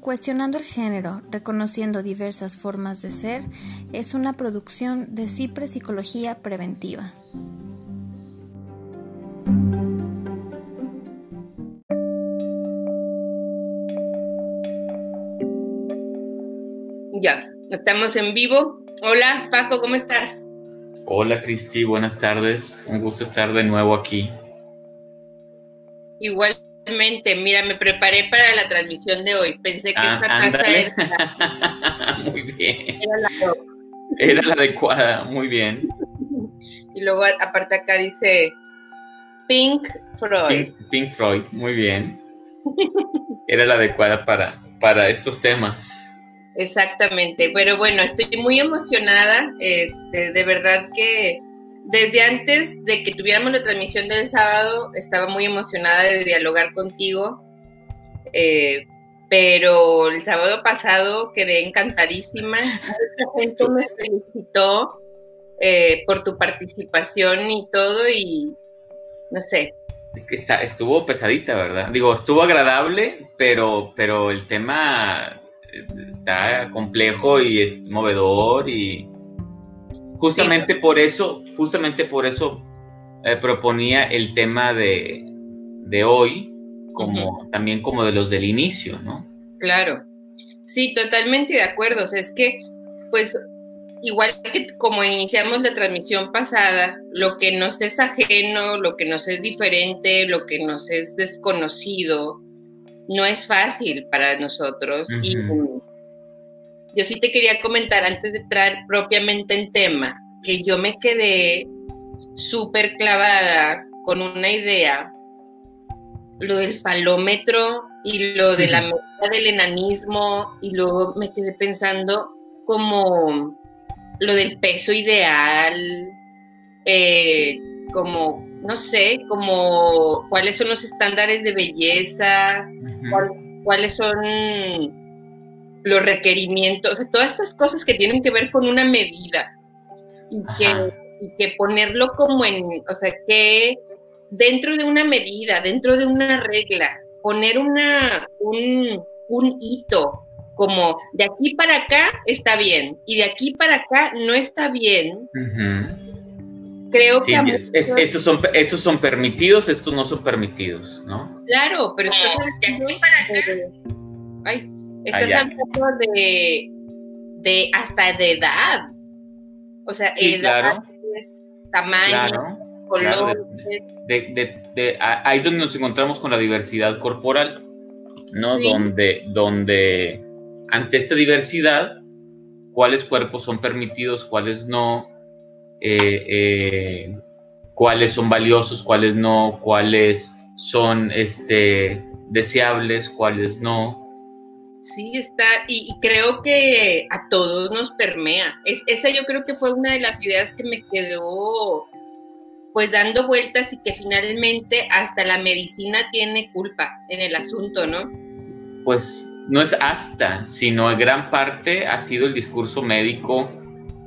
Cuestionando el género, reconociendo diversas formas de ser, es una producción de Cipre Psicología Preventiva. Ya, estamos en vivo. Hola, Paco, ¿cómo estás? Hola, Cristi, buenas tardes. Un gusto estar de nuevo aquí. Mira, me preparé para la transmisión de hoy. Pensé que esta Ah, casa ándale. era, muy bien. era la Era la adecuada, muy bien. Y luego aparte acá dice Pink Floyd. Pink, Pink Floyd, muy bien. Era la adecuada para, para estos temas. Exactamente. Pero bueno, estoy muy emocionada. Este, de verdad que desde antes de que tuviéramos la transmisión del sábado, estaba muy emocionada de dialogar contigo. Eh, pero el sábado pasado quedé encantadísima. Mucha gente me felicitó eh, por tu participación y todo. Y no sé, Es que está, estuvo pesadita, ¿verdad? Digo, estuvo agradable, pero, pero el tema eh, está complejo y es movedor y justamente por eso, justamente por eso eh, proponía el tema de, de hoy, como también como de los del inicio, ¿no? Claro, sí, totalmente de acuerdo. O sea, es que, pues, igual que como iniciamos la transmisión pasada, lo que nos es ajeno, lo que nos es diferente, lo que nos es desconocido, no es fácil para nosotros. Y Ujú. Yo sí te quería comentar antes de entrar propiamente en tema, que yo me quedé súper clavada con una idea, lo del falómetro y lo de la medida del enanismo, y luego me quedé pensando como lo del peso ideal, eh, como, no sé, como cuáles son los estándares de belleza, cuáles son los requerimientos, o sea, todas estas cosas que tienen que ver con una medida y que, y que ponerlo como en, o sea, que dentro de una medida, dentro de una regla, poner una, un, un hito como de aquí para acá está bien y de aquí para acá no está bien, creo Sí, que es- muchos- estos, son, estos son permitidos, estos no son permitidos, ¿no? Claro, pero estás hablando de, ay, estás Allá. hablando de, de hasta de edad. O sea, Sí, edad, claro. tamaño, Claro. claro, colores. de, de- de- a- ahí donde nos encontramos con la diversidad corporal, ¿no? Sí. Donde, donde ante esta diversidad, cuáles cuerpos son permitidos, cuáles no, eh, eh, cuáles son valiosos, cuáles no, cuáles son este, deseables, cuáles no. Sí, está, y, creo que a todos nos permea. Es, esa yo creo que fue una de las ideas que me quedó pues dando vueltas y que finalmente hasta la medicina tiene culpa en el asunto, ¿no? Pues no es hasta, sino en gran parte ha sido el discurso médico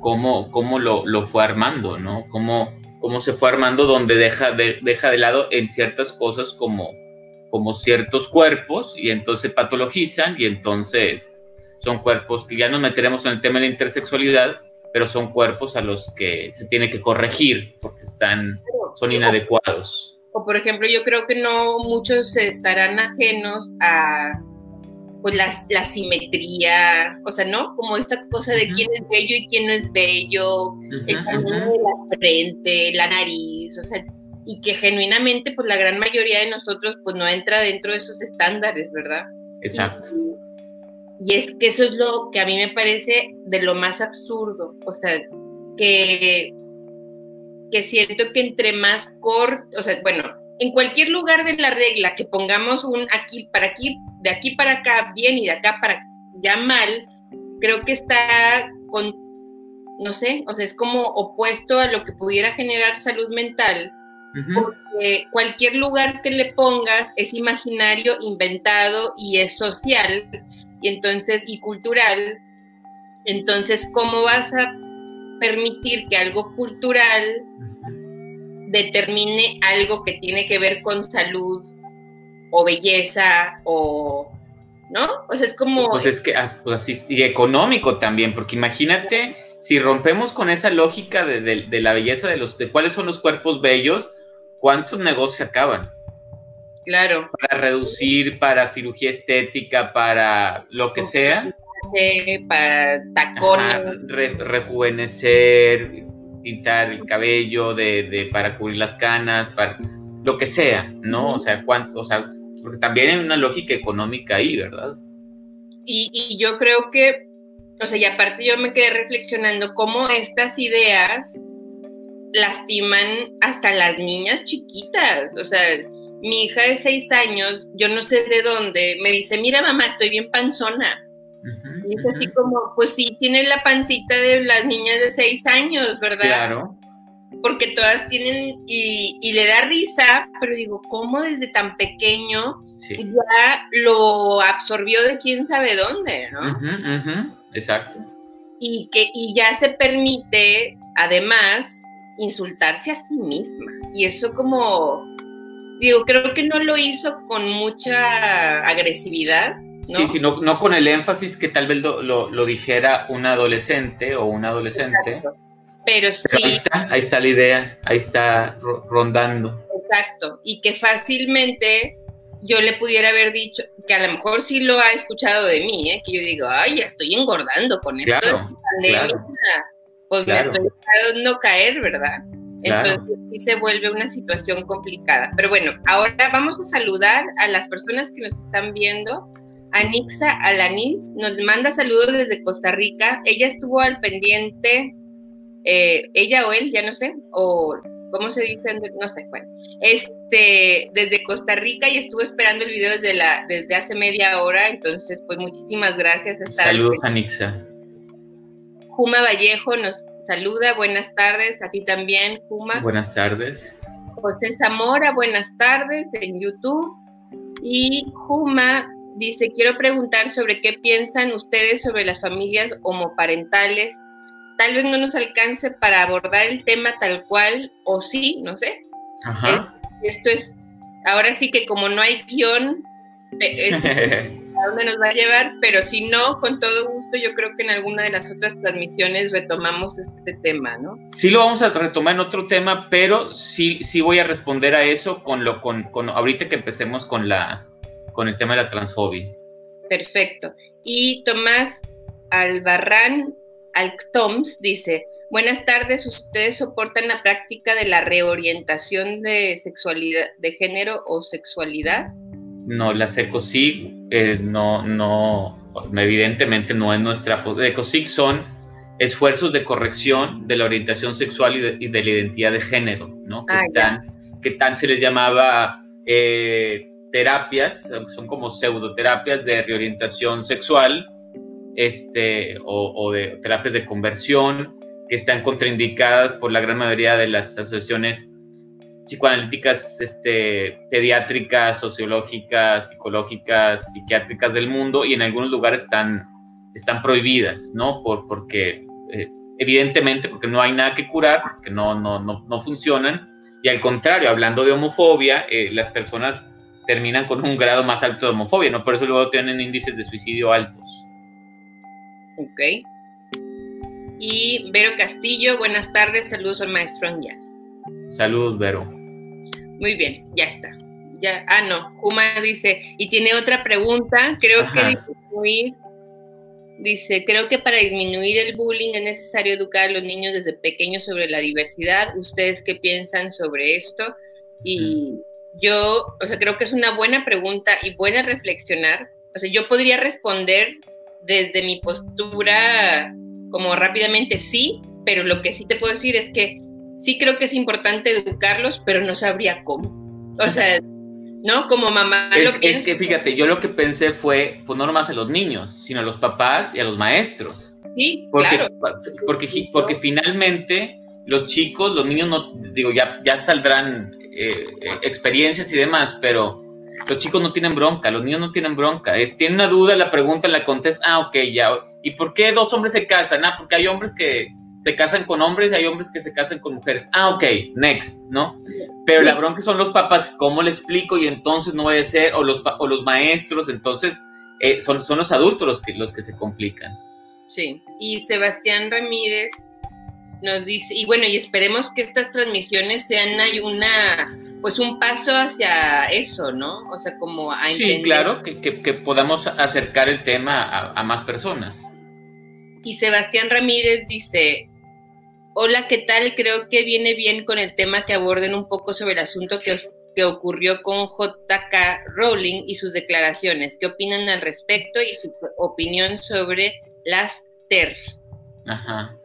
cómo, cómo lo, lo fue armando, ¿no? Cómo, cómo se fue armando donde deja de, deja de lado en ciertas cosas como, como ciertos cuerpos y entonces patologizan y entonces son cuerpos que ya nos meteremos en el tema de la intersexualidad, pero son cuerpos a los que se tiene que corregir porque están, son inadecuados. O por ejemplo, yo creo que no muchos estarán ajenos a pues la, la simetría, o sea, ¿no? Como esta cosa de quién es bello y quién no es bello, el tamaño de la frente, la nariz, o sea, y que genuinamente, pues la gran mayoría de nosotros, pues no entra dentro de esos estándares, ¿verdad? Exacto. Y, y es que eso es lo que a mí me parece de lo más absurdo, o sea, que, que siento que entre más corto, o sea, bueno, en cualquier lugar de la regla que pongamos un aquí para aquí, de aquí para acá bien y de acá para ya mal, creo que está con, no sé, o sea, es como opuesto a lo que pudiera generar salud mental, Porque cualquier lugar que le pongas es imaginario, inventado y es social, y entonces, y cultural. Entonces, ¿cómo vas a permitir que algo cultural determine algo que tiene que ver con salud o belleza o ¿no? O sea, es como... Pues es que pues y económico también, porque imagínate si rompemos con esa lógica de, la belleza de los, de cuáles son los cuerpos bellos, ¿cuántos negocios se acaban? Claro. Para reducir, para cirugía estética, para lo que sea. Para tacones. rejuvenecer, pintar el cabello, de, para cubrir las canas, para lo que sea, ¿no? O sea, cuánto, o sea, porque también hay una lógica económica ahí, ¿verdad? Y, y yo creo que, o sea, y aparte yo me quedé reflexionando cómo estas ideas lastiman hasta las niñas chiquitas, o sea, mi hija de seis años, yo no sé de dónde, me dice, mira mamá, estoy bien panzona. y es así como, pues sí, tiene la pancita de las niñas de seis años, ¿verdad? Claro. Porque todas tienen, y, le da risa, pero digo, ¿cómo desde tan pequeño ya lo absorbió de quién sabe dónde, ¿no? Exacto. Y que y ya se permite, además, insultarse a sí misma. Y eso como, digo, creo que no lo hizo con mucha agresividad. Sí, sí, no, con el énfasis que tal vez lo, dijera un adolescente o un adolescente. Pero sí. ahí está, ahí está la idea, ahí está rondando. Exacto, y que fácilmente yo le pudiera haber dicho, que a lo mejor sí lo ha escuchado de mí, ¿eh? que yo digo, ay, ya estoy engordando con esto claro, Claro, pues me estoy dejando caer, ¿verdad? Entonces sí se vuelve una situación complicada. Pero bueno, ahora vamos a saludar a las personas que nos están viendo. Anixa Alanis nos manda saludos desde Costa Rica. Ella estuvo al pendiente, eh, ella o él, ya no sé, o cómo se dice, no sé, bueno, este, desde Costa Rica y estuvo esperando el video desde, la, desde hace media hora. Entonces, pues muchísimas gracias. Saludos, Anixa. Juma Vallejo nos saluda, buenas tardes, a ti también, Juma. Buenas tardes. José Zamora, buenas tardes en YouTube. Y Juma dice, quiero preguntar sobre qué piensan ustedes sobre las familias homoparentales. Tal vez no nos alcance para abordar el tema tal cual, o sí, no sé. Ajá. Esto es, ahora sí que como no hay guion, es, a dónde nos va a llevar, pero si no, con todo gusto, yo creo que en alguna de las otras transmisiones retomamos este tema, ¿no? Sí lo vamos a retomar en otro tema, pero sí, sí voy a responder a eso con lo con, con ahorita que empecemos con la con el tema de la transfobia. Perfecto. Y Tomás Albarrán Alctoms dice, buenas tardes, ¿ustedes soportan la práctica de la reorientación de sexualidad, de género o sexualidad? No, la ECOSIG eh, no, no, evidentemente no es nuestra. ECOSIG son esfuerzos de corrección de la orientación sexual y de, la identidad de género, ¿no? Que, ah, están, que tan se les llamaba eh, terapias, son como pseudoterapias de reorientación sexual, este, o, o de terapias de conversión, que están contraindicadas por la gran mayoría de las asociaciones psicoanalíticas este, pediátricas, sociológicas, psicológicas, psiquiátricas del mundo y en algunos lugares están, están prohibidas, ¿no? Por, porque eh, evidentemente porque no hay nada que curar, porque no, no, no, no funcionan y al contrario, hablando de homofobia, eh, las personas terminan con un grado más alto de homofobia, ¿no? Por eso luego tienen índices de suicidio altos. Ok. Y Vero Castillo, buenas tardes, saludos al maestro Angial. Saludos, Vero. Muy bien, ya está. Ya, ah, no, Juma dice, y tiene otra pregunta, creo que disminuir, dice, creo que para disminuir el bullying es necesario educar a los niños desde pequeños sobre la diversidad. ¿Ustedes qué piensan sobre esto? Y yo, o sea, creo que es una buena pregunta y buena reflexionar. O sea, yo podría responder desde mi postura como rápidamente sí, pero lo que sí te puedo decir es que sí creo que es importante educarlos, pero no sabría cómo. O sea, ¿no? Como mamá. Es, es que fíjate, yo lo que pensé fue, pues no nomás a los niños, sino a los papás y a los maestros. Sí, porque, claro. Porque, porque finalmente los chicos, los niños no, digo, ya, ya saldrán eh, eh, experiencias y demás, pero los chicos no tienen bronca, los niños no tienen bronca. Es, tienen una duda, la pregunta, la contesta, ah, ok, ya. ¿Y por qué dos hombres se casan? Ah, porque hay hombres que se casan con hombres y hay hombres que se casan con mujeres. Ah, ok, next, ¿no? Pero la bronca son los papás, ¿cómo le explico? Y entonces no a ser, o los, o los maestros, entonces eh, son, son los adultos los que, los que se complican. Sí, y Sebastián Ramírez nos dice, y bueno, y esperemos que estas transmisiones sean una, pues un paso hacia eso, ¿no? O sea, como a entender. Sí, claro, que, que, podamos acercar el tema a, a, más personas. Y Sebastián Ramírez dice, hola, ¿qué tal? Creo que viene bien con el tema que aborden un poco sobre el asunto que, que ocurrió con JK Rowling y sus declaraciones. ¿Qué opinan al respecto y su opinión sobre las TERF? Ajá.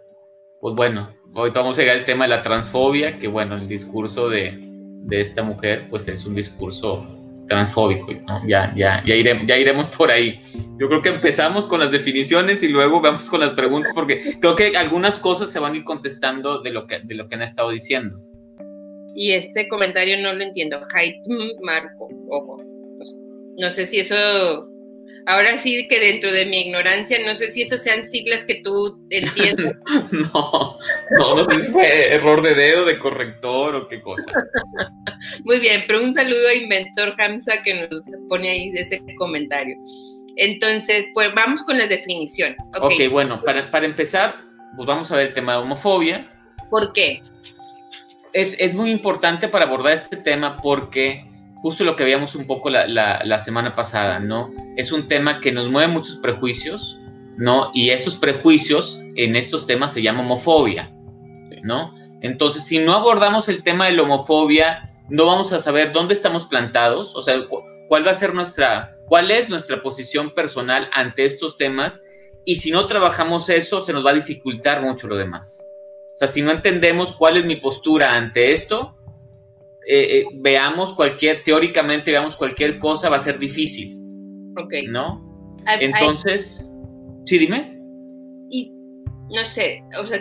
Pues bueno, hoy vamos a llegar al tema de la transfobia, que bueno, el discurso de, de esta mujer, pues es un discurso transfóbico, ¿no? Ya, ya, ya, ya iremos por ahí. Yo creo que empezamos con las definiciones y luego vamos con las preguntas, porque creo que algunas cosas se van a ir contestando de lo que, de lo que han estado diciendo. Y este comentario no lo entiendo. Haidt Marco, ojo. No sé si eso. Ahora sí que dentro de mi ignorancia, no sé si eso sean siglas que tú entiendes. no, no, no sé si fue error de dedo, de corrector o qué cosa. Muy bien, pero un saludo a Inventor Hamza que nos pone ahí ese comentario. Entonces, pues vamos con las definiciones. Ok, okay bueno, para, para empezar, pues vamos a ver el tema de homofobia. ¿Por qué? es, muy importante para abordar este tema porque justo lo que veíamos un poco la, semana pasada, ¿no? Es un tema que nos mueve muchos prejuicios, ¿no? Y estos prejuicios en estos temas se llama homofobia, ¿no? Entonces, si no abordamos el tema de la homofobia, no vamos a saber dónde estamos plantados, o sea, cuál va a ser nuestra, cuál es nuestra posición personal ante estos temas, y si no trabajamos eso, se nos va a dificultar mucho lo demás. O sea, si no entendemos cuál es mi postura ante esto, eh, eh, veamos cualquier, teóricamente veamos cualquier cosa, va a ser difícil. Ok. ¿No? Entonces, sí, dime. Y, no sé, o sea,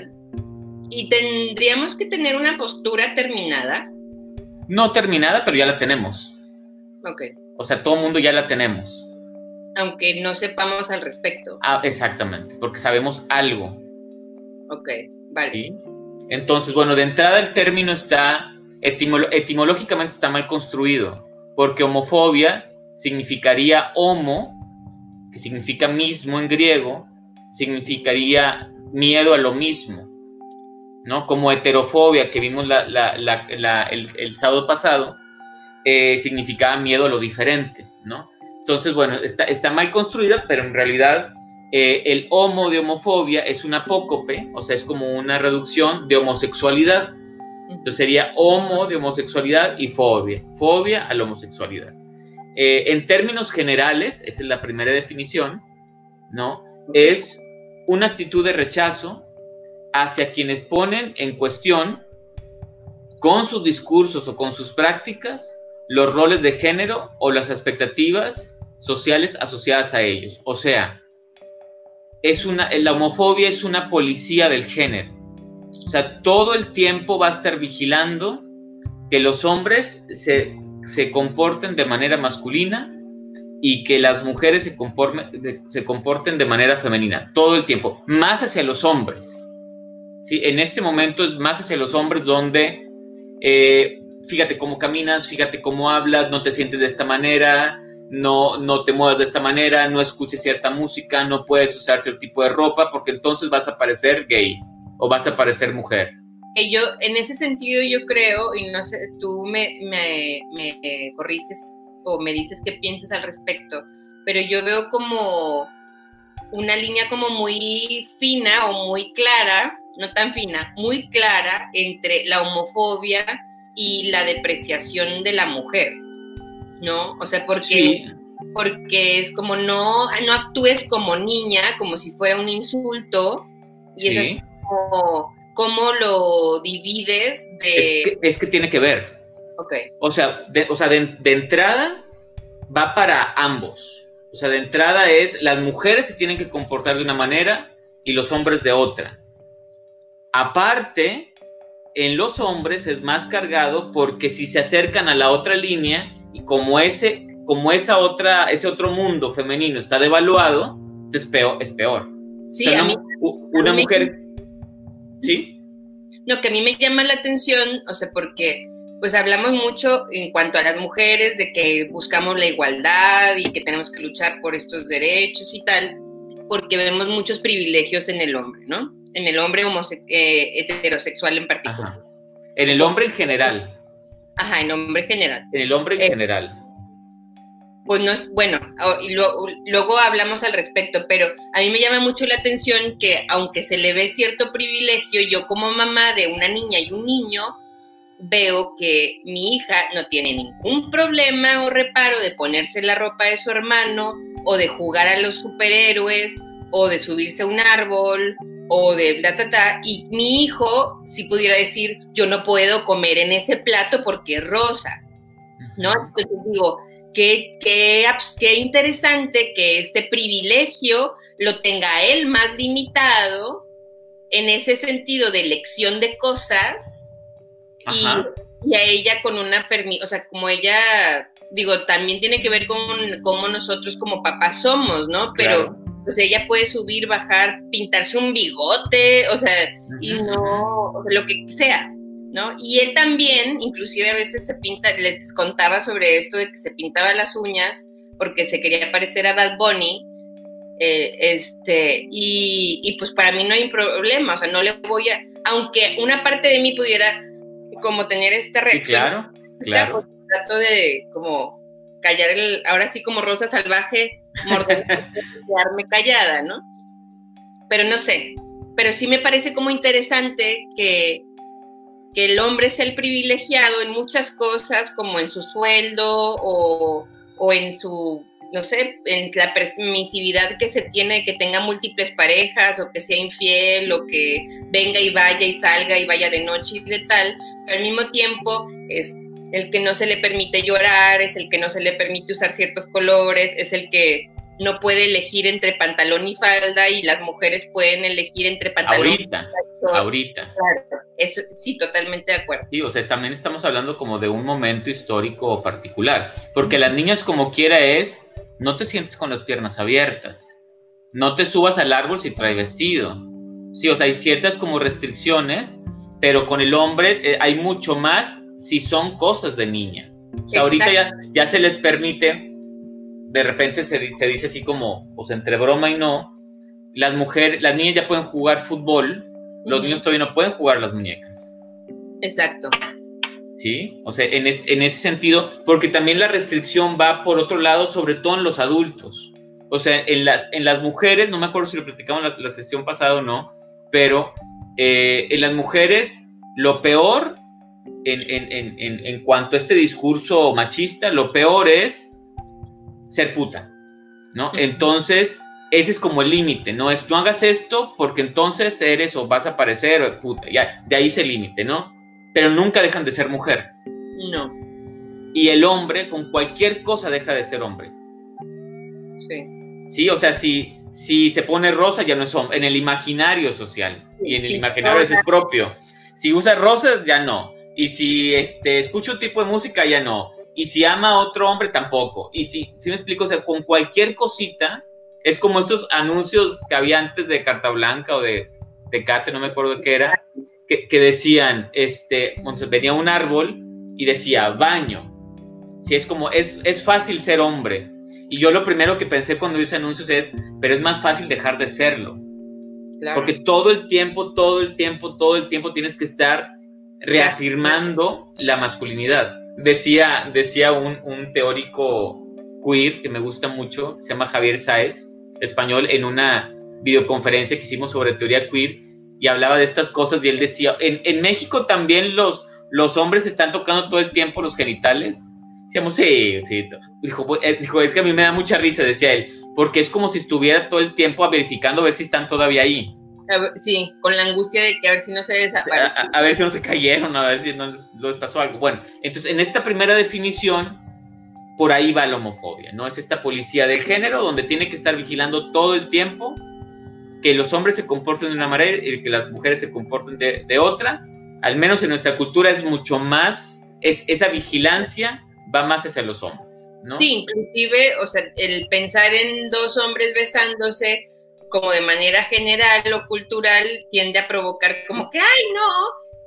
¿y tendríamos que tener una postura terminada? No terminada, pero ya la tenemos. Ok. O sea, todo el mundo ya la tenemos. Aunque no sepamos al respecto. Ah, exactamente, porque sabemos algo. Ok, vale. ¿Sí? Entonces, bueno, de entrada el término está, etimológicamente está mal construido, porque homofobia significaría homo, que significa mismo en griego, significaría miedo a lo mismo, ¿no? Como heterofobia que vimos el, sábado pasado, eh, significaba miedo a lo diferente, ¿no? Entonces, bueno, está, mal construida, pero en realidad eh, el homo de homofobia es una apócope, o sea, es como una reducción de homosexualidad. Entonces sería homo de homosexualidad y fobia, fobia a la homosexualidad. Eh, en términos generales, esa es la primera definición, ¿no? Es una actitud de rechazo hacia quienes ponen en cuestión con sus discursos o con sus prácticas los roles de género o las expectativas sociales asociadas a ellos. O sea, es una, la homofobia es una policía del género. O sea, todo el tiempo va a estar vigilando que los hombres se, se comporten de manera masculina y que las mujeres se, se comporten de manera femenina, todo el tiempo, más hacia los hombres. ¿sí? En este momento es más hacia los hombres donde, eh, fíjate cómo caminas, fíjate cómo hablas, no te sientes de esta manera, no, no te muevas de esta manera, no escuches cierta música, no puedes usar cierto tipo de ropa, porque entonces vas a parecer gay o vas a parecer mujer. Yo, en ese sentido, yo creo, y no sé, tú me, me, me corriges o me dices qué piensas al respecto, pero yo veo como una línea como muy fina o muy clara, no tan fina, muy clara entre la homofobia y la depreciación de la mujer. ¿no? O sea, porque, porque es como no, no actúes como niña, como si fuera un insulto, y es como cómo lo divides de... Es que, tiene que ver. Ok. O sea, de, o sea de, entrada va para ambos. O sea, de entrada es las mujeres se tienen que comportar de una manera y los hombres de otra. Aparte, en los hombres es más cargado porque si se acercan a la otra línea, y como ese, como esa otra, ese otro mundo femenino está devaluado, es peor. Es peor. Sí, a una, mí, mujer, ¿sí? No, que a mí me llama la atención, o sea, porque pues hablamos mucho en cuanto a las mujeres, de que buscamos la igualdad y que tenemos que luchar por estos derechos y tal, porque vemos muchos privilegios en el hombre, ¿no? En el hombre eh, heterosexual en particular. En el hombre en general. Ajá, en hombre en general. En el hombre en eh, general. Pues no es, bueno, y luego hablamos al respecto, pero a mí me llama mucho la atención que aunque se le ve cierto privilegio, yo como mamá de una niña y un niño, veo que mi hija no tiene ningún problema o reparo de ponerse la ropa de su hermano o de jugar a los superhéroes o de subirse a un árbol o de ta, ta, ta, y mi hijo si pudiera decir, yo no puedo comer en ese plato porque es rosa, ¿no? Entonces digo, qué, qué, qué interesante que este privilegio lo tenga él más limitado en ese sentido de elección de cosas y, a ella con una permiso, o sea, como ella, digo, también tiene que ver con cómo nosotros como papás somos, ¿no? Pero pues ella puede subir, bajar, pintarse un bigote, o sea, y no, o sea, lo que sea, ¿no? Y él también, inclusive a veces se pinta, les contaba sobre esto de que se pintaba las uñas porque se quería parecer a Bad Bunny, eh, este, y, y, pues para mí no hay problema, o sea, no le voy a, aunque una parte de mí pudiera como tener esta reacción. claro, claro. Pues, trato de como callar el, ahora sí como rosa salvaje, morder, quedarme callada, ¿no? Pero no sé, pero sí me parece como interesante que, que el hombre sea el privilegiado en muchas cosas, como en su sueldo o, o en su no sé, en la permisividad que se tiene que tenga múltiples parejas o que sea infiel o que venga y vaya y salga y vaya de noche y de tal, pero al mismo tiempo es el que no se le permite llorar, es el que no se le permite usar ciertos colores, es el que no puede elegir entre pantalón y falda y las mujeres pueden elegir entre pantalón y falda. Ahorita, Claro, eso, sí, totalmente de acuerdo. Sí, o sea, también estamos hablando como de un momento histórico particular, porque las niñas como quiera es no te sientes con las piernas abiertas. No te subas al árbol si trae vestido. Sí, o sea, hay ciertas como restricciones, pero con el hombre eh, hay mucho más si son cosas de niña. O sea, ahorita ya, ya se les permite, de repente se, se dice así como, o sea, entre broma y no, las mujeres, las niñas ya pueden jugar fútbol, los niños todavía no pueden jugar las muñecas. Exacto. ¿sí? O sea, en, ese sentido, porque también la restricción va por otro lado, sobre todo en los adultos. O sea, en las, en las mujeres, no me acuerdo si lo platicamos la, la sesión pasada o no, pero eh, en las mujeres lo peor en, cuanto a este discurso machista, lo peor es ser puta, ¿no? Entonces, ese es como el límite, ¿no? Es no hagas esto porque entonces eres o vas a parecer puta, ya, de ahí es el límite, ¿no? pero nunca dejan de ser mujer. No. Y el hombre con cualquier cosa deja de ser hombre. Sí. Sí, o sea, si, si se pone rosa ya no es hombre, en el imaginario social y en el imaginario es propio. Si usa rosas ya no. Y si este, escucha un tipo de música ya no. Y si ama a otro hombre tampoco. Y si, si me explico, o sea, con cualquier cosita, es como estos anuncios que había antes de Carta Blanca o de Tecate, no me acuerdo qué era, que, decían, este, venía un árbol y decía baño. Si es como, es, es fácil ser hombre. Y yo lo primero que pensé cuando hice anuncios es, pero es más fácil dejar de serlo. Porque todo el tiempo, todo el tiempo, todo el tiempo tienes que estar reafirmando la masculinidad. Decía, decía un, un teórico queer que me gusta mucho, se llama Javier Sáez, español, en una videoconferencia que hicimos sobre teoría queer, y hablaba de estas cosas y él decía, en, en México también los, los hombres están tocando todo el tiempo los genitales. Decíamos, sí, sí. Dijo, eh, dijo, es que a mí me da mucha risa, decía él, porque es como si estuviera todo el tiempo verificando a ver si están todavía ahí. Sí, con la angustia de que a ver si no se desaparecen. A, ver si no se cayeron, a ver si no les, pasó algo. Bueno, entonces en esta primera definición, por ahí va la homofobia, ¿no? Es esta policía del género donde tiene que estar vigilando todo el tiempo que los hombres se comporten de una manera y que las mujeres se comporten de, otra. Al menos en nuestra cultura es mucho más, es, esa vigilancia va más hacia los hombres, ¿no? Sí, inclusive, o sea, el pensar en dos hombres besándose como de manera general o cultural tiende a provocar como que, ay, no,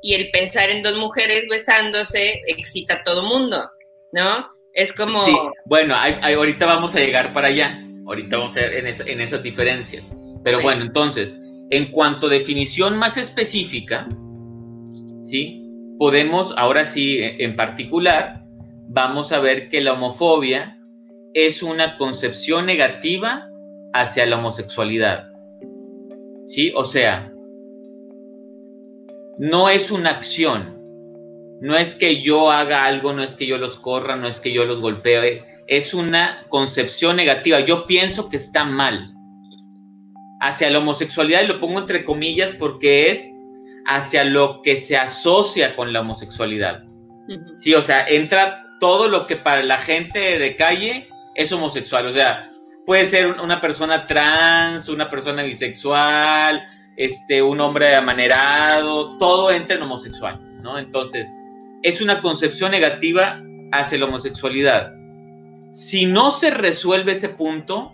y el pensar en dos mujeres besándose excita a todo mundo, ¿no? Es como... Sí, bueno, ahorita vamos a llegar para allá, ahorita vamos a ver en, esas diferencias. Pero bueno, entonces, en cuanto a definición más específica, ¿sí? Podemos, ahora sí, en particular, vamos a ver que la homofobia es una concepción negativa hacia la homosexualidad. ¿Sí? O sea, no es una acción. No es que yo haga algo, no es que yo los corra, no es que yo los golpee. Es una concepción negativa. Yo pienso que está mal. Hacia la homosexualidad, y lo pongo entre comillas porque es hacia lo que se asocia con la homosexualidad. Sí, o sea, entra todo lo que para la gente de calle es homosexual. O sea, puede ser una persona trans, una persona bisexual, este, un hombre amanerado, todo entra en homosexual, ¿no? Entonces, es una concepción negativa hacia la homosexualidad. Si no se resuelve ese punto,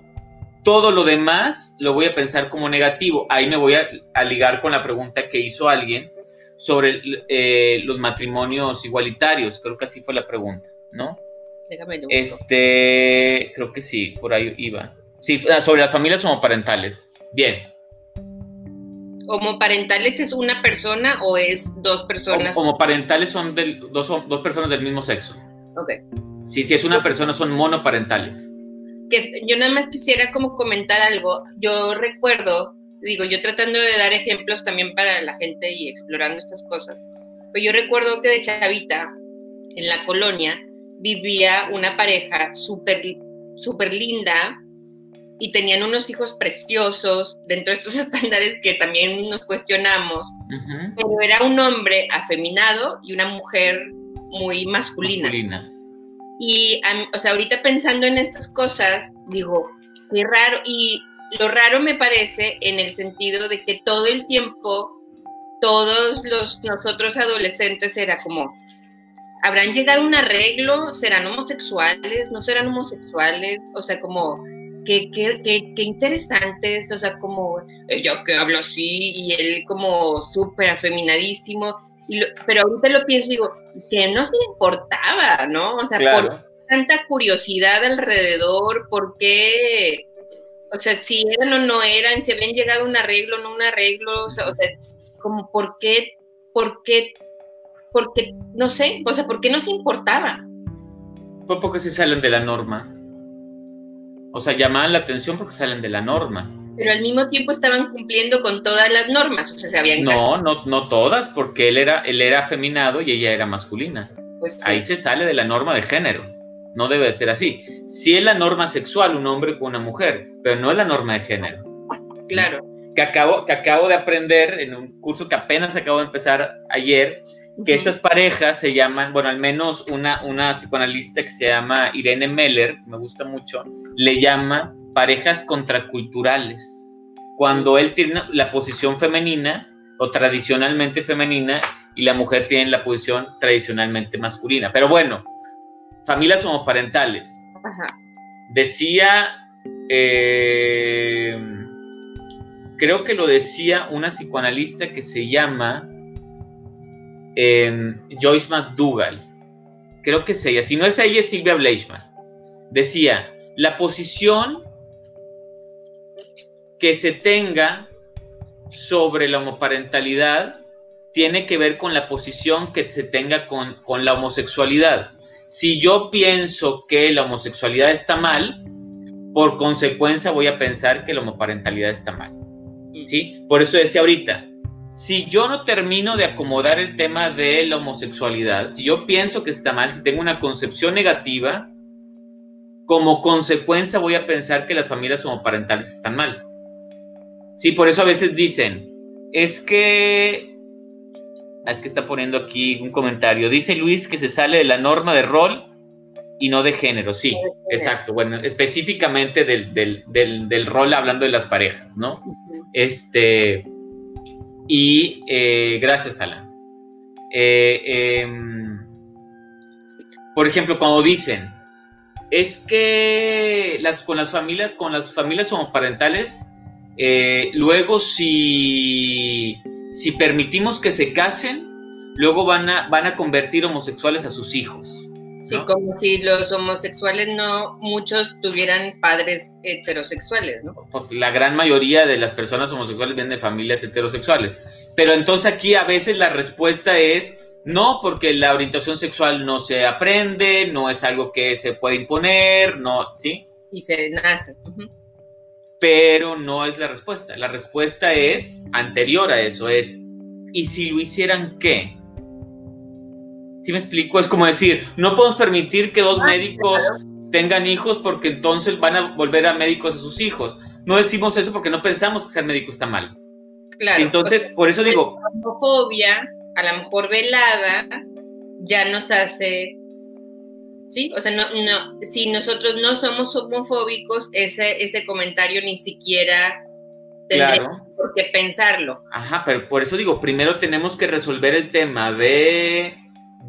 todo lo demás lo voy a pensar como negativo. Ahí me voy a, ligar con la pregunta que hizo alguien sobre eh, los matrimonios igualitarios. Creo que así fue la pregunta, ¿no? Este, creo que sí, por ahí iba. Sí, ah, sobre las familias homoparentales. Bien. ¿Homoparentales es una persona o es dos personas? Homoparentales son dos, dos personas del mismo sexo. Ok. Sí, si es una persona son monoparentales. Que yo nada más quisiera como comentar algo. Yo recuerdo, digo, yo tratando de dar ejemplos también para la gente y explorando estas cosas. Pero yo recuerdo que de chavita, en la colonia, vivía una pareja súper super linda y tenían unos hijos preciosos dentro de estos estándares que también nos cuestionamos, pero era un hombre afeminado y una mujer muy masculina. Y, o sea, ahorita pensando en estas cosas, digo, qué raro, y lo raro me parece en el sentido de que todo el tiempo, todos los nosotros adolescentes era como, ¿habrán llegado a un arreglo? ¿Serán homosexuales? ¿No serán homosexuales? O sea, como, qué, qué, qué, qué interesantes, o sea, como ella que habla así y él como súper afeminadísimo. Y pero ahorita lo pienso y digo, que no se le importaba, ¿no? O sea, por tanta curiosidad alrededor, por qué, o sea, si eran o no eran, si habían llegado a un arreglo, no un arreglo, o sea, o sea como por qué, por qué porque, no sé, o sea, ¿por qué no se importaba? Fue porque se salen de la norma. O sea, llamaban la atención porque salen de la norma. Pero al mismo tiempo estaban cumpliendo con todas las normas, o sea, se habían No, no, no todas, porque él era, él era afeminado y ella era masculina. Pues Ahí se sale de la norma de género. No debe ser así. Sí es la norma sexual un hombre con una mujer, pero no es la norma de género. Claro. Que acabo, que acabo de aprender en un curso que apenas acabo de empezar ayer, que estas parejas se llaman, bueno, al menos una, una psicoanalista que se llama Irene Meller, me gusta mucho, le llama parejas contraculturales. Cuando él tiene la posición femenina o tradicionalmente femenina y la mujer tiene la posición tradicionalmente masculina. Pero bueno, familias homoparentales. Ajá. Decía, eh, creo que lo decía una psicoanalista que se llama Joyce McDougall, creo que es ella, si no es ella es Silvia Bleichman, decía, la posición que se tenga sobre la homoparentalidad tiene que ver con la posición que se tenga con, con la homosexualidad. Si yo pienso que la homosexualidad está mal, por consecuencia voy a pensar que la homoparentalidad está mal. ¿Sí? Por eso decía ahorita, si yo no termino de acomodar el tema de la homosexualidad, si yo pienso que está mal, si tengo una concepción negativa, como consecuencia voy a pensar que las familias homoparentales están mal. Sí, por eso a veces dicen, es que, ah, es que está poniendo aquí un comentario, dice Luis que se sale de la norma de rol y no de género, sí, exacto, bueno, específicamente del, del rol hablando de las parejas, ¿no? Este y eh, gracias, Alan. Eh, em, por ejemplo, cuando dicen, es que las, con las familias, con las familias homoparentales, eh, luego si, si permitimos que se casen, luego van a, van a convertir homosexuales a sus hijos. Sí, como si los homosexuales no, muchos tuvieran padres heterosexuales, ¿no? Pues la gran mayoría de las personas homosexuales vienen de familias heterosexuales. Pero entonces aquí a veces la respuesta es no, porque la orientación sexual no se aprende, no es algo que se puede imponer, no, ¿sí? Y se nace. Pero no es la respuesta. La respuesta es anterior a eso, es, ¿y si lo hicieran qué? ¿Sí me explico? Es como decir, no podemos permitir que dos ah, médicos tengan hijos porque entonces van a volver a médicos a sus hijos. No decimos eso porque no pensamos que ser médico está mal. Claro. Entonces, por eso digo... La homofobia, a lo mejor velada, ya nos hace... ¿Sí? O sea, no, no, si nosotros no somos homofóbicos, ese, ese comentario ni siquiera tendríamos por qué pensarlo. Ajá, pero por eso digo, primero tenemos que resolver el tema de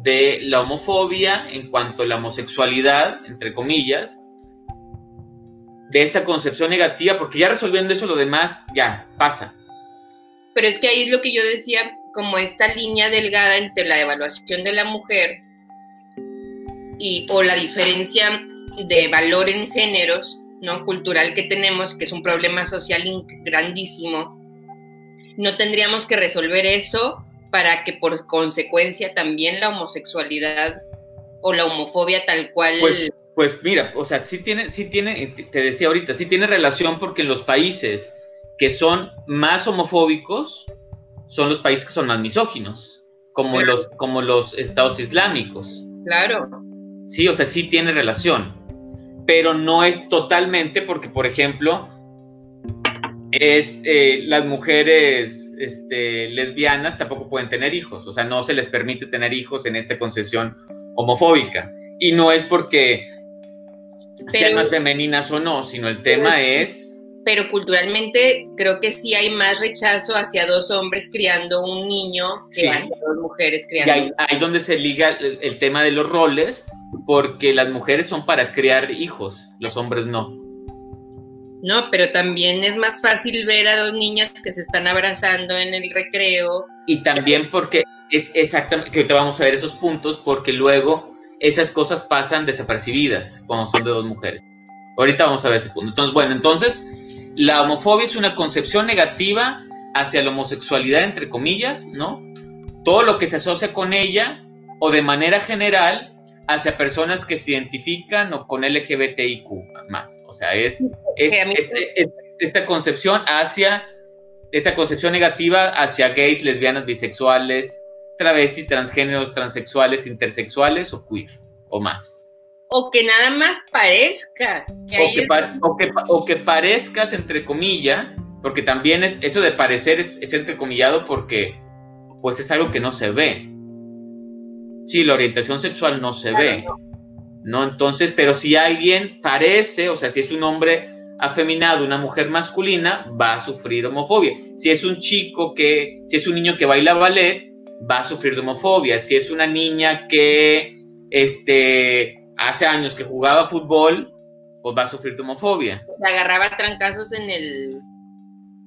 de la homofobia en cuanto a la homosexualidad, entre comillas, de esta concepción negativa, porque ya resolviendo eso lo demás ya pasa. Pero es que ahí es lo que yo decía, como esta línea delgada entre la evaluación de la mujer y o la diferencia de valor en géneros, ¿no? cultural que tenemos, que es un problema social grandísimo. No tendríamos que resolver eso para que por consecuencia también la homosexualidad o la homofobia tal cual... Pues, pues mira, o sea, sí tiene, sí tiene, te decía ahorita, sí tiene relación porque en los países que son más homofóbicos son los países que son más misóginos, como, los, como los estados islámicos. Claro. Sí, o sea, sí tiene relación, pero no es totalmente porque, por ejemplo, es eh, las mujeres este, lesbianas tampoco pueden tener hijos, o sea, no se les permite tener hijos en esta concesión homofóbica. Y no es porque sean más femeninas o no, sino el tema es... Pero culturalmente creo que sí hay más rechazo hacia dos hombres criando un niño que hacia dos mujeres criando. Y ahí, donde se liga el tema de los roles, porque las mujeres son para criar hijos, los hombres no. No, pero también es más fácil ver a dos niñas que se están abrazando en el recreo. Y también porque es exactamente, que te vamos a ver esos puntos, porque luego esas cosas pasan desapercibidas cuando son de dos mujeres. Ahorita vamos a ver ese punto. Entonces, bueno, entonces, la homofobia es una concepción negativa hacia la homosexualidad, entre comillas, ¿no? Todo lo que se asocia con ella o de manera general hacia personas que se identifican o con LGBTIQ más. O sea, es, esta concepción hacia, esta concepción negativa hacia gays, lesbianas, bisexuales, travestis, transgéneros, transexuales, intersexuales o queer o más. O que nada más parezcas. o, que parezcas, entre comillas, porque también es, eso de parecer es, es entrecomillado porque pues es algo que no se ve. Sí, la orientación sexual no se ve. ¿no? Entonces, pero si alguien parece, o sea, si es un hombre afeminado, una mujer masculina, va a sufrir homofobia. Si es un chico que, si es un niño que baila ballet, va a sufrir de homofobia. Si es una niña que, este, hace años que jugaba fútbol, pues va a sufrir de homofobia. Se agarraba trancazos en el,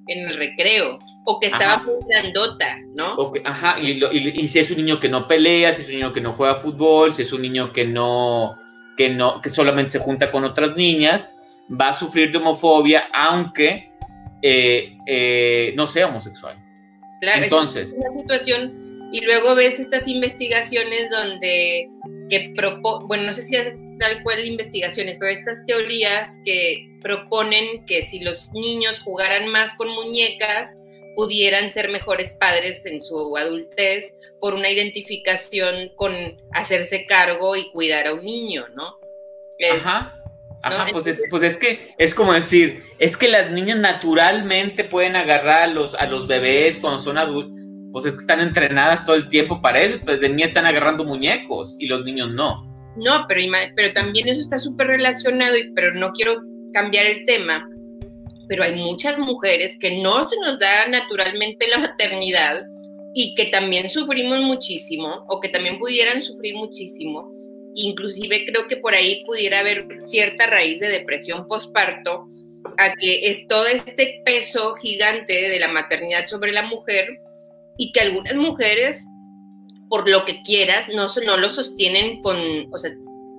en el recreo o que estaba muy grandota, ¿no? ajá, y, si es un niño que no pelea, si es un niño que no juega fútbol, si es un niño que no, que no, que solamente se junta con otras niñas, va a sufrir de homofobia, aunque eh, eh, no sea homosexual. Claro, entonces. Es una situación, y luego ves estas investigaciones donde, que propo, bueno, no sé si es tal cual investigaciones, pero estas teorías que proponen que si los niños jugaran más con muñecas, pudieran ser mejores padres en su adultez por una identificación con hacerse cargo y cuidar a un niño, ¿no? Ajá. Ajá, pues, es, pues es que es como decir, es que las niñas naturalmente pueden agarrar a los, a los bebés cuando son adultos, pues es que están entrenadas todo el tiempo para eso, entonces de niñas están agarrando muñecos y los niños no. No, pero, pero también eso está súper relacionado, y, pero no quiero cambiar el tema, pero hay muchas mujeres que no se nos da naturalmente la maternidad y que también sufrimos muchísimo o que también pudieran sufrir muchísimo. Inclusive creo que por ahí pudiera haber cierta raíz de depresión postparto a que es todo este peso gigante de la maternidad sobre la mujer y que algunas mujeres por lo que quieras, no, no lo sostienen con, o sea,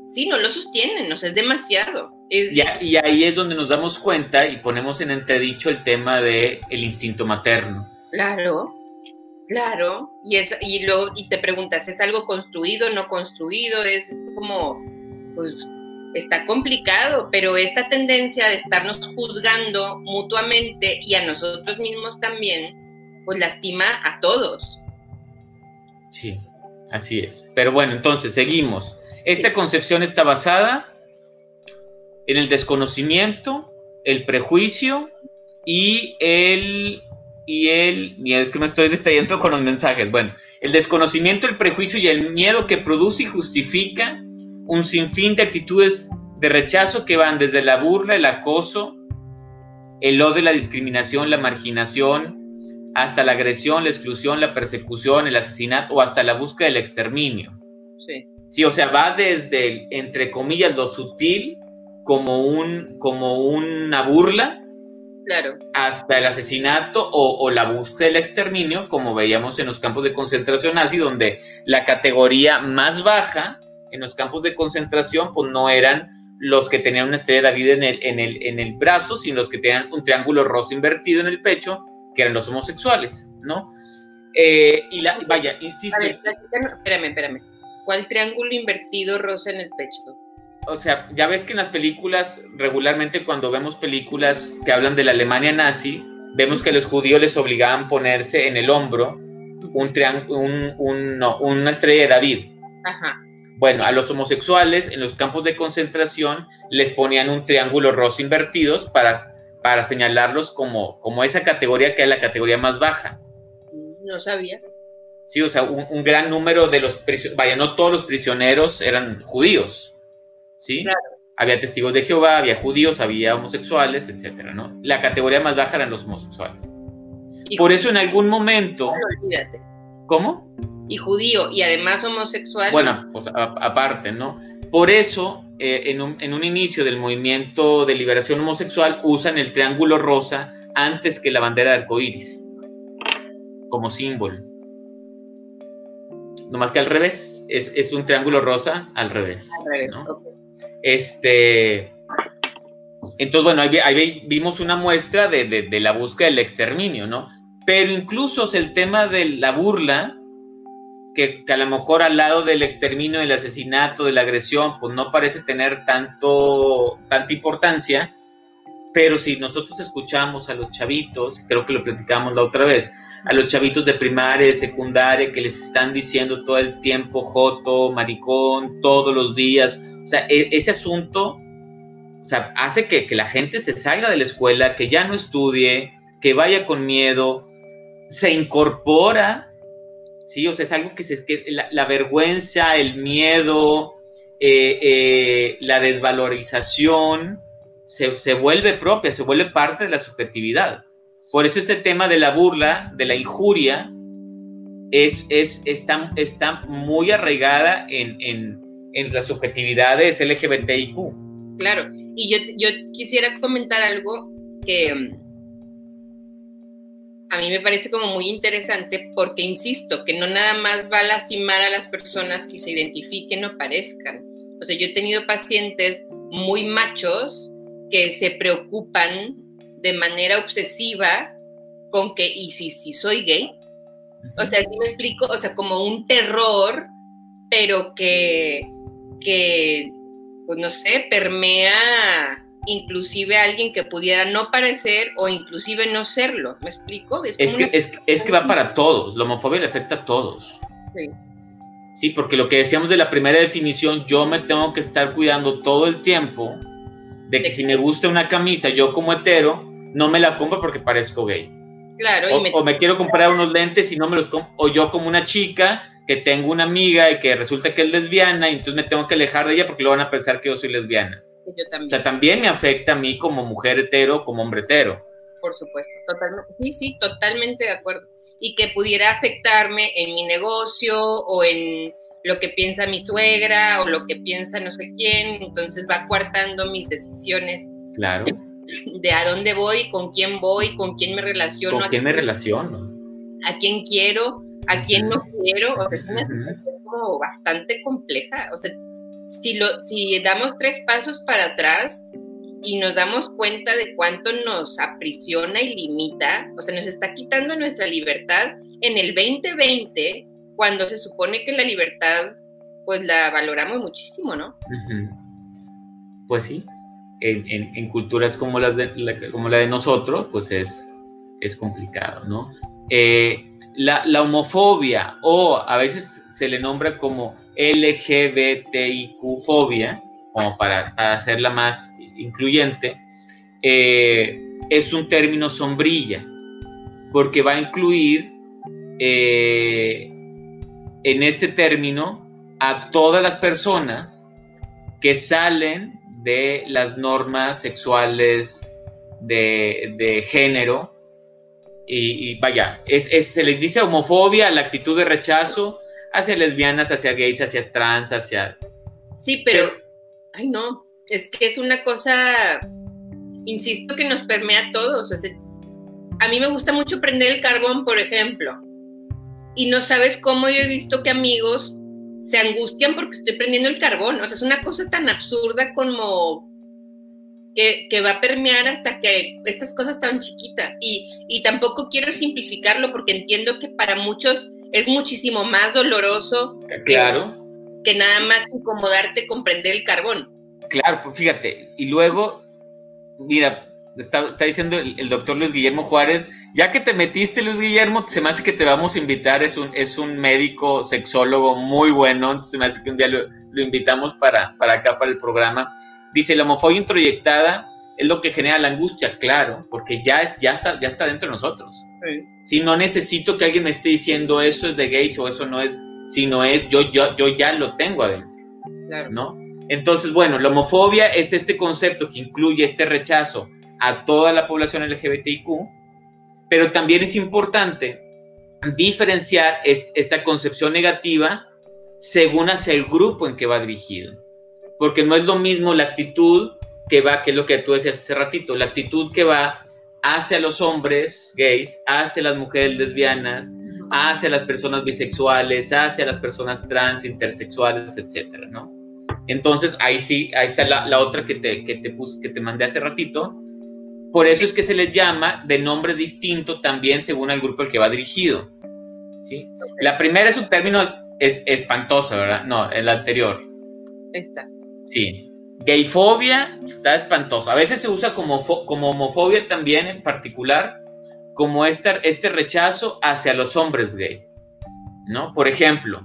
sí, no lo sostienen, o es demasiado. Y, ahí es donde nos damos cuenta y ponemos en entredicho el tema del el instinto materno. Claro, claro. Y, es, y luego y te preguntas, ¿es algo construido, no construido? Es como, pues está complicado, pero esta tendencia de estarnos juzgando mutuamente y a nosotros mismos también, pues lastima a todos. Sí, así es. Pero bueno, entonces seguimos. Esta concepción está basada en el desconocimiento, el prejuicio y el y el, es que me estoy distrayendo con los mensajes. Bueno, el desconocimiento, el prejuicio y el miedo que produce y justifica un sinfín de actitudes de rechazo que van desde la burla, el acoso, el odio, la discriminación, la marginación, hasta la agresión, la exclusión, la persecución, el asesinato o hasta la búsqueda del exterminio. Sí. Sí, o sea, va desde, entre comillas, lo sutil como, un, como una burla, claro. hasta el asesinato o, la búsqueda del exterminio, como veíamos en los campos de concentración nazi, donde la categoría más baja en los campos de concentración, pues no eran los que tenían una estrella de David en el, en el, en el brazo, sino los que tenían un triángulo rosa invertido en el pecho, que eran los homosexuales, ¿no? Eh, y la, vaya, insisto. espérame, espérame. ¿Cuál triángulo invertido rosa en el pecho? O sea, ya ves que en las películas, regularmente cuando vemos películas que hablan de la Alemania nazi, vemos que a los judíos les obligaban a ponerse en el hombro un un, un, una estrella de David. Ajá. Bueno, a los homosexuales en los campos de concentración les ponían un triángulo rosa invertidos para, para señalarlos como, como esa categoría que es la categoría más baja. No sabía. Sí, o sea, un, gran número de los prisioneros, vaya, no todos los prisioneros eran judíos, ¿sí? Había testigos de Jehová, había judíos, había homosexuales, etcétera, ¿no? La categoría más baja eran los homosexuales. Por eso en algún momento... olvídate. ¿Cómo? Y judío, y además homosexual. Bueno, pues aparte, ¿no? Por eso, eh, en, un, en un inicio del movimiento de liberación homosexual, usan el triángulo rosa antes que la bandera de arcoíris como símbolo nomás que al revés, es, un triángulo rosa al revés. Este, entonces, bueno, ahí, vimos una muestra de, la búsqueda del exterminio, ¿no? Pero incluso el tema de la burla, que, a lo mejor al lado del exterminio, del asesinato, de la agresión, pues no parece tener tanto, tanta importancia, pero si nosotros escuchamos a los chavitos, creo que lo platicamos la otra vez, a los chavitos de primaria, de secundaria, que les están diciendo todo el tiempo joto, maricón, todos los días. O sea, e, ese asunto, o sea, hace que, la gente se salga de la escuela, que ya no estudie, que vaya con miedo, se incorpora, ¿sí? O sea, es algo que, se, que la, vergüenza, el miedo, eh, eh, la desvalorización, se, se vuelve propia, se vuelve parte de la subjetividad. Por eso este tema de la burla, de la injuria, es, es, está, está muy arraigada en, en, en las subjetividades LGBTIQ. Claro, y yo, yo quisiera comentar algo que mm, a mí me parece como muy interesante porque, insisto, que no nada más va a lastimar a las personas que se identifiquen o parezcan. O sea, yo he tenido pacientes muy machos que se preocupan de manera obsesiva con que, ¿y si, si soy gay? O sea, si me explico, o sea, como un terror, pero que, que, pues no sé, permea inclusive a alguien que pudiera no parecer o inclusive no serlo, ¿me explico? Es, que, es, es, que va para todos, la homofobia le afecta a todos. Sí. Sí, porque lo que decíamos de la primera definición, yo me tengo que estar cuidando todo el tiempo de que si me gusta una camisa, yo como hetero, no me la compro porque parezco gay. Claro. O me... quiero comprar unos lentes y no me los compro. O yo como una chica que tengo una amiga y que resulta que es lesbiana y entonces me tengo que alejar de ella porque lo van a pensar que yo soy lesbiana. Yo también. O sea, también me afecta a mí como mujer hetero, como hombre hetero. Por supuesto, totalmente. Sí, sí, totalmente de acuerdo. Y que pudiera afectarme en mi negocio o en lo que piensa mi suegra o lo que piensa no sé quién, entonces va coartando mis decisiones. Claro de a dónde voy, con quién voy, con quién me relaciono. ¿Con quién me relaciono? A quién quiero, a quién no quiero, o sea, es una situación como bastante compleja, o sea, si, lo, si damos tres pasos para atrás y nos damos cuenta de cuánto nos aprisiona y limita, o sea, nos está quitando nuestra libertad en el 2020, cuando se supone que la libertad, pues la valoramos muchísimo, ¿no? Pues sí, en, culturas como, las de, la, como la de nosotros, pues es, es complicado, ¿no? Eh, la, la, homofobia o a veces se le nombra como LGBTIQ-fobia, como para, hacerla más incluyente, eh, es un término sombrilla, porque va a incluir eh, en este término a todas las personas que salen de las normas sexuales de, género. Y, vaya, se les dice homofobia, la actitud de rechazo hacia lesbianas, hacia gays, hacia trans, hacia... Sí, pero, ay no, es que es una cosa, insisto, que nos permea a todos. a mí me gusta mucho prender el carbón, por ejemplo, y no sabes cómo yo he visto que amigos se angustian porque estoy prendiendo el carbón. O sea, es una cosa tan absurda como que, va a permear hasta que estas cosas tan chiquitas. Y, y tampoco quiero simplificarlo porque entiendo que para muchos es muchísimo más doloroso. Claro. Que, nada más incomodarte con prender el carbón. Claro, pues fíjate. Y luego, mira, está, diciendo el, doctor Luis Guillermo Juárez, ya que te metiste, Luis Guillermo, se me hace que te vamos a invitar, es un, es un médico sexólogo muy bueno, se me hace que un día lo, invitamos para, para acá, para el programa. Dice, la homofobia introyectada es lo que genera la angustia, claro, porque ya, es, ya, está, ya está dentro de nosotros. Si no necesito que alguien me esté diciendo eso es de gays o eso no es, sino es yo, yo, yo ya lo tengo adentro. Claro. ¿No? Entonces, bueno, la homofobia es este concepto que incluye este rechazo a toda la población LGBTIQ, pero también es importante diferenciar esta concepción negativa según hacia el grupo en que va dirigido. Porque no es lo mismo la actitud que va, que es lo que tú decías hace ratito, la actitud que va hacia los hombres gays, hacia las mujeres lesbianas, hacia las personas bisexuales, hacia las personas trans, intersexuales, etcétera, ¿no? Entonces, ahí sí, ahí está la, otra que te, que, te puse, que te mandé hace ratito, por eso es que se les llama de nombre distinto también según el grupo al que va dirigido. ¿sí? La primera es un término es, espantoso, ¿verdad? No, el anterior. Esta. Sí. Gayfobia está espantoso. A veces se usa como, como homofobia también en particular, como este, este rechazo hacia los hombres gay. ¿No? Por ejemplo,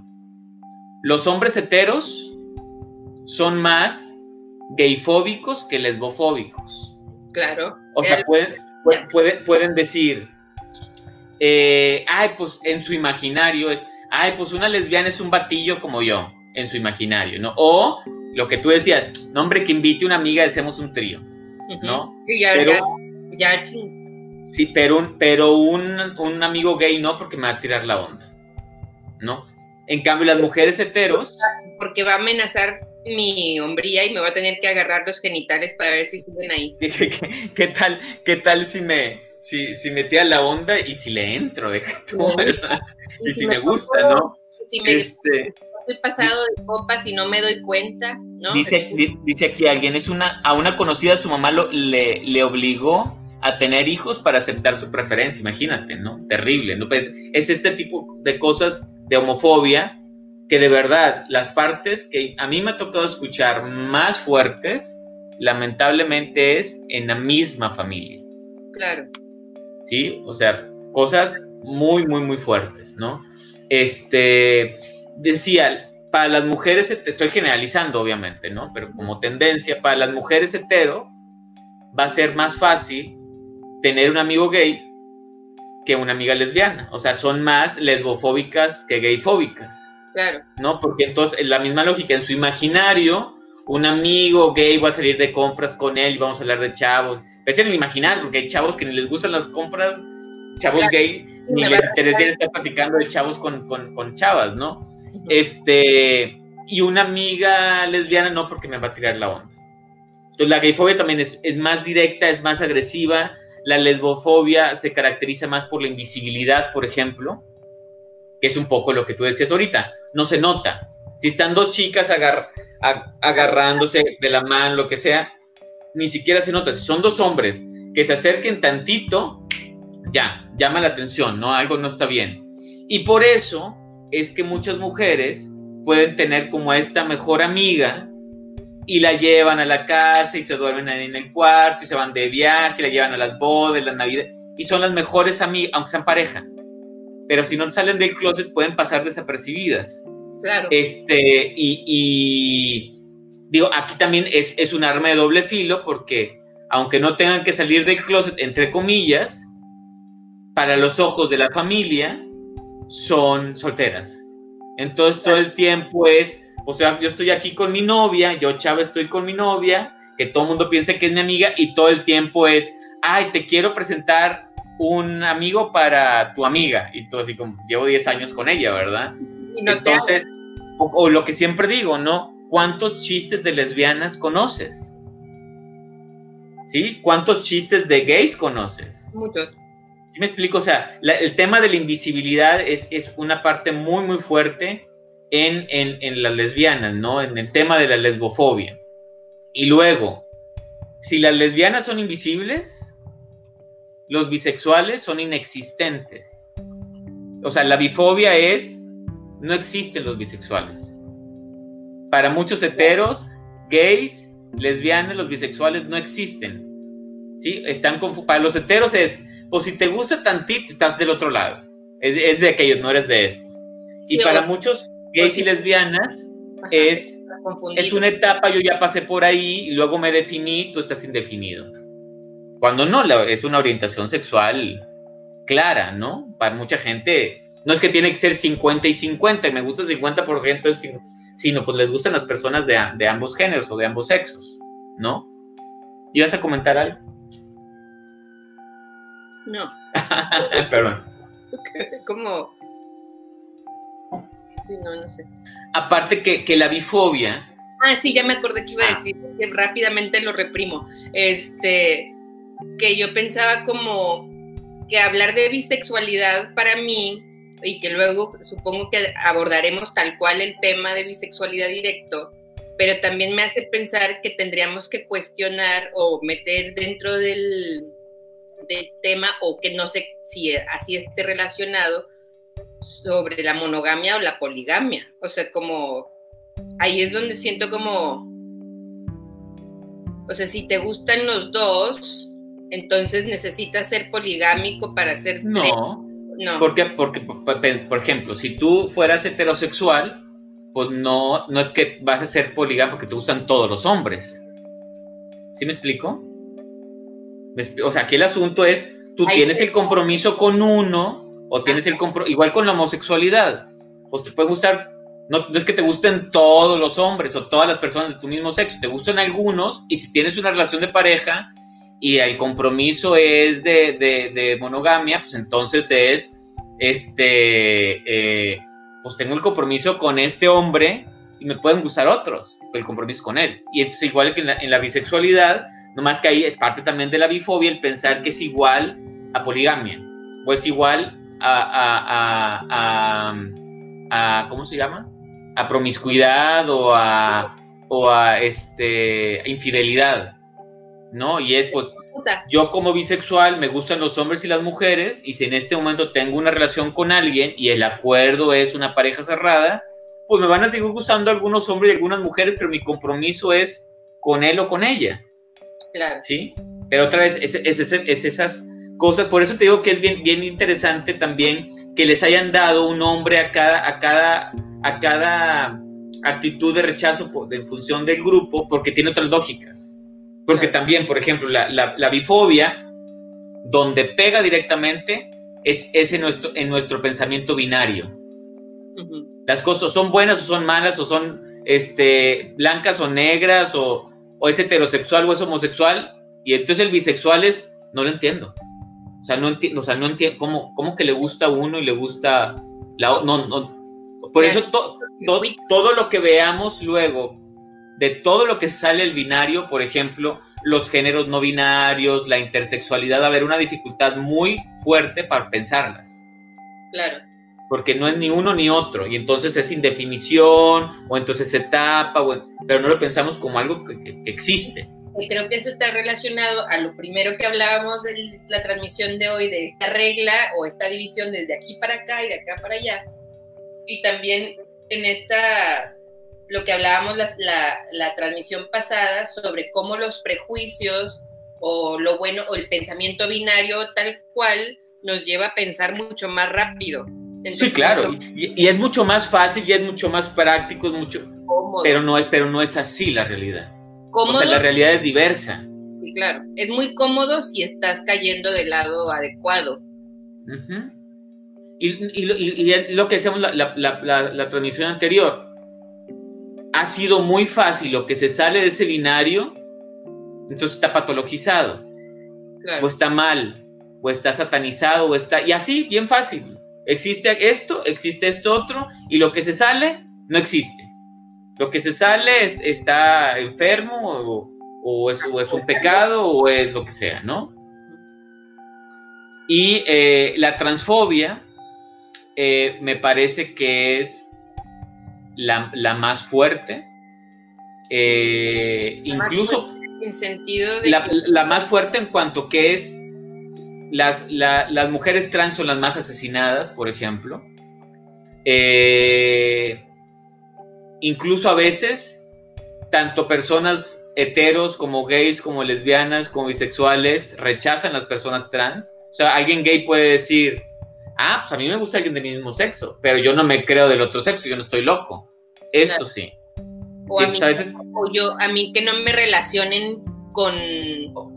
los hombres heteros son más gayfóbicos que lesbofóbicos. Claro. O sea, pueden, pueden, pueden decir, eh, ay, pues en su imaginario es, ay, pues una lesbiana es un batillo como yo, en su imaginario, ¿no? O lo que tú decías, no, hombre, que invite una amiga, hacemos un trío, ¿no? ya, pero, ya, Sí, pero, un, pero un, un, amigo gay no, porque me va a tirar la onda, ¿no? En cambio, las mujeres heteros... Porque va a amenazar mi hombría y me va a tener que agarrar los genitales para ver si siguen ahí. ¿Qué, tal, qué tal si me, si, si metía la onda y si le entro, deja tú, Y, si, me, gusta, ¿no? Si me este, estoy pasado de copas y no me doy cuenta, ¿no? Dice, dice aquí alguien, es una, a una conocida su mamá lo, le, le obligó a tener hijos para aceptar su preferencia, imagínate, ¿no? Terrible, ¿no? Pues es este tipo de cosas de homofobia que de verdad las partes que a mí me ha tocado escuchar más fuertes, lamentablemente es en la misma familia. Claro. Sí, o sea, cosas muy, muy, muy fuertes, ¿no? Este, decía, para las mujeres, te estoy generalizando obviamente, ¿no? Pero como tendencia, para las mujeres hetero, va a ser más fácil tener un amigo gay que una amiga lesbiana. O sea, son más lesbofóbicas que gayfóbicas. Claro. ¿No? Porque entonces, la misma lógica, en su imaginario, un amigo gay va a salir de compras con él y vamos a hablar de chavos. Es en el imaginar, porque hay chavos que ni les gustan las compras, chavos gay, ni les interesa estar platicando de chavos con, chavas, ¿no? Este, y una amiga lesbiana no, porque me va a tirar la onda. Entonces, la gayfobia también es, es más directa, es más agresiva. La lesbofobia se caracteriza más por la invisibilidad, por ejemplo que es un poco lo que tú decías ahorita, no se nota. Si están dos chicas agarrándose de la mano, lo que sea, ni siquiera se nota. Si son dos hombres que se acerquen tantito, ya, llama la atención, ¿no? Algo no está bien. Y por eso es que muchas mujeres pueden tener como esta mejor amiga y la llevan a la casa y se duermen ahí en el cuarto y se van de viaje, la llevan a las bodas, las navidades y son las mejores amigas, aunque sean pareja. Pero si no salen del closet pueden pasar desapercibidas. Claro. Este, y, digo, aquí también es, es un arma de doble filo porque aunque no tengan que salir del closet, entre comillas, para los ojos de la familia, son solteras. Entonces todo el tiempo es, o sea, yo estoy aquí con mi novia, yo Chava estoy con mi novia, que todo el mundo piensa que es mi amiga y todo el tiempo es, ay, te quiero presentar un amigo para tu amiga. Y todo así como, llevo 10 años con ella, ¿verdad? Entonces, o, lo que siempre digo, ¿no? ¿Cuántos chistes de lesbianas conoces? ¿Sí? ¿Cuántos chistes de gays conoces? Muchos. ¿Sí me explico? O sea, el tema de la invisibilidad es, es una parte muy, muy fuerte en, en, en, las lesbianas, ¿no? En el tema de la lesbofobia. Y luego, si las lesbianas son invisibles, los bisexuales son inexistentes. O sea, la bifobia es, no existen los bisexuales. Para muchos heteros, gays, lesbianas, los bisexuales no existen. ¿Sí? Están para los heteros es, pues si te gusta tantito, estás del otro lado. Es, de aquellos, no eres de estos. y para muchos gays y lesbianas es, es una etapa, yo ya pasé por ahí y luego me definí, tú estás indefinido. Cuando no, es una orientación sexual clara, ¿no? Para mucha gente, no es que tiene que ser 50 y 50, me gusta el 50%, sino pues les gustan las personas de, de ambos géneros o de ambos sexos, ¿no? ¿Ibas a comentar algo? No. Perdón. ¿Cómo? Sí, no, no sé. Aparte que, la bifobia. Ah, sí, ya me acordé que iba a ah. decir, que rápidamente lo reprimo. Este, que yo pensaba como que hablar de bisexualidad para mí, y que luego supongo que abordaremos tal cual el tema de bisexualidad directo, pero también me hace pensar que tendríamos que cuestionar o meter dentro del, del tema o que no sé si así esté relacionado sobre la monogamia o la poligamia. O sea, como ahí es donde siento como, o sea, si te gustan los dos, entonces necesitas ser poligámico para ser... No, no. Porque, porque, por ejemplo, si tú fueras heterosexual, pues no, no es que vas a ser poligámico porque te gustan todos los hombres. ¿Sí me explico? O sea, aquí el asunto es, tú tienes el compromiso con uno o tienes el compromiso, igual con la homosexualidad, pues te puede gustar, no, es que te gusten todos los hombres o todas las personas de tu mismo sexo, te gustan algunos y si tienes una relación de pareja y el compromiso es de, monogamia, pues entonces es, este, eh, pues tengo el compromiso con este hombre y me pueden gustar otros, el compromiso con él. Y entonces igual que en la bisexualidad, más que ahí es parte también de la bifobia el pensar que es igual a poligamia o es igual a, a, ¿cómo se llama? A promiscuidad o a, o a este, infidelidad, ¿no? Y es pues, yo como bisexual me gustan los hombres y las mujeres y si en este momento tengo una relación con alguien y el acuerdo es una pareja cerrada, pues me van a seguir gustando algunos hombres y algunas mujeres, pero mi compromiso es con él o con ella. ¿Sí? Pero otra vez, es, es, esas cosas, por eso te digo que es bien, bien interesante también que les hayan dado un nombre a cada, a cada, a cada actitud de rechazo en función del grupo, porque tiene otras lógicas. Porque también, por ejemplo, la, la, bifobia, donde pega directamente, es, es en, nuestro, en nuestro pensamiento binario. Las cosas son buenas o son malas, o son este, blancas o negras, o, o es heterosexual o es homosexual, y entonces el bisexual es, no lo entiendo. O sea, no entiendo, o sea, no entiendo cómo, cómo que le gusta a uno y le gusta la no, no. Por eso todo lo que veamos luego, de todo lo que sale el binario, por ejemplo, los géneros no binarios, la intersexualidad, va a haber una dificultad muy fuerte para pensarlas. Claro. porque no es ni uno ni otro, y entonces es indefinición, o entonces se tapa, pero no lo pensamos como algo que, existe. Y creo que eso está relacionado a lo primero que hablábamos de la transmisión de hoy, de esta regla o esta división desde aquí para acá y de acá para allá. Y también en esta, lo que hablábamos la, la transmisión pasada sobre cómo los prejuicios o lo bueno o el pensamiento binario tal cual nos lleva a pensar mucho más rápido. sí, claro, y, es mucho más fácil y es mucho más práctico, es mucho, pero no, es, pero no es así la realidad. O sea, la realidad es diversa. Sí, claro, es muy cómodo si estás cayendo del lado adecuado. y, lo que decíamos la, la, la transmisión anterior, ha sido muy fácil lo que se sale de ese binario, entonces está patologizado, o está mal, o está satanizado, o está, y así, bien fácil. Existe esto, existe esto otro, y lo que se sale no existe. Lo que se sale está enfermo, o, es, un pecado, o es lo que sea, ¿no? Y eh, la transfobia eh, me parece que es la, más fuerte. Eh, incluso en sentido de la, más fuerte en cuanto que es las, las mujeres trans son las más asesinadas, por ejemplo. Eh, incluso a veces, tanto personas heteros como gays, como lesbianas, como bisexuales, rechazan las personas trans. O sea, alguien gay puede decir, ah, pues a mí me gusta alguien del mismo sexo, pero yo no me creo del otro sexo, yo no estoy loco. Esto sí. O, a pues, yo, a mí que no me relacionen con,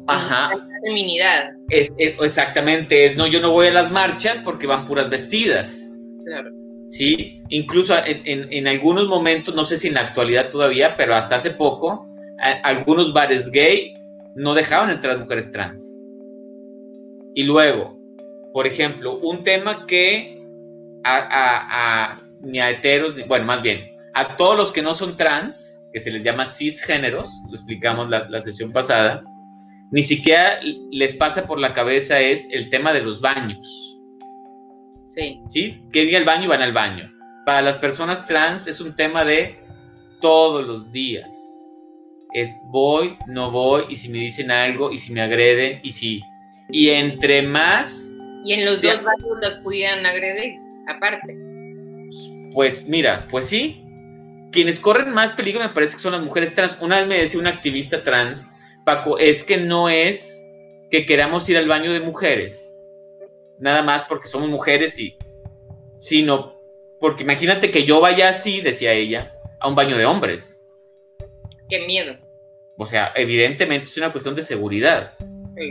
Ajá. feminidad. exactamente, es no, yo no voy a las marchas porque van puras vestidas. Claro. Sí, incluso en, algunos momentos, no sé si en la actualidad todavía, pero hasta hace poco, algunos bares gay no dejaban entrar mujeres trans. Y luego, por ejemplo, un tema que a, ni a heteros, bueno, más bien, a todos los que no son trans, que se les llama cisgéneros, lo explicamos la, la sesión pasada, ni siquiera les pasa por la cabeza es el tema de los baños. Sí. ¿Sí? Que ir al baño y van al baño. Para las personas trans es un tema de todos los días. Es voy, no voy, y si me dicen algo, y si me agreden, y si... Y entre más... Y en los dos baños los pudieran agredir, aparte. Pues mira, pues sí, quienes corren más peligro me parece que son las mujeres trans. Una vez me decía un activista trans, Paco, es que no es que queramos ir al baño de mujeres, nada más porque somos mujeres y, sino porque imagínate que yo vaya así, decía ella, a un baño de hombres. Qué miedo. O sea, evidentemente es una cuestión de seguridad,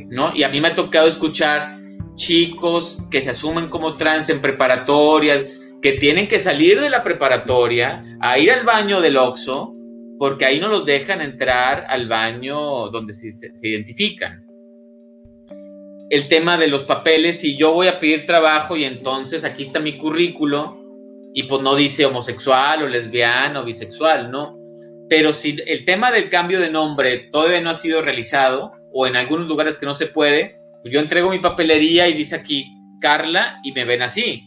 ¿no? Y a mí me ha tocado escuchar chicos que se asumen como trans en preparatorias, que tienen que salir de la preparatoria a ir al baño del OXO, porque ahí no los dejan entrar al baño donde se, identifican. El tema de los papeles, si yo voy a pedir trabajo y entonces aquí está mi currículo y pues no dice homosexual o lesbiano o bisexual, ¿no? Pero si el tema del cambio de nombre todavía no ha sido realizado o en algunos lugares que no se puede, pues yo entrego mi papelería y dice aquí Carla y me ven así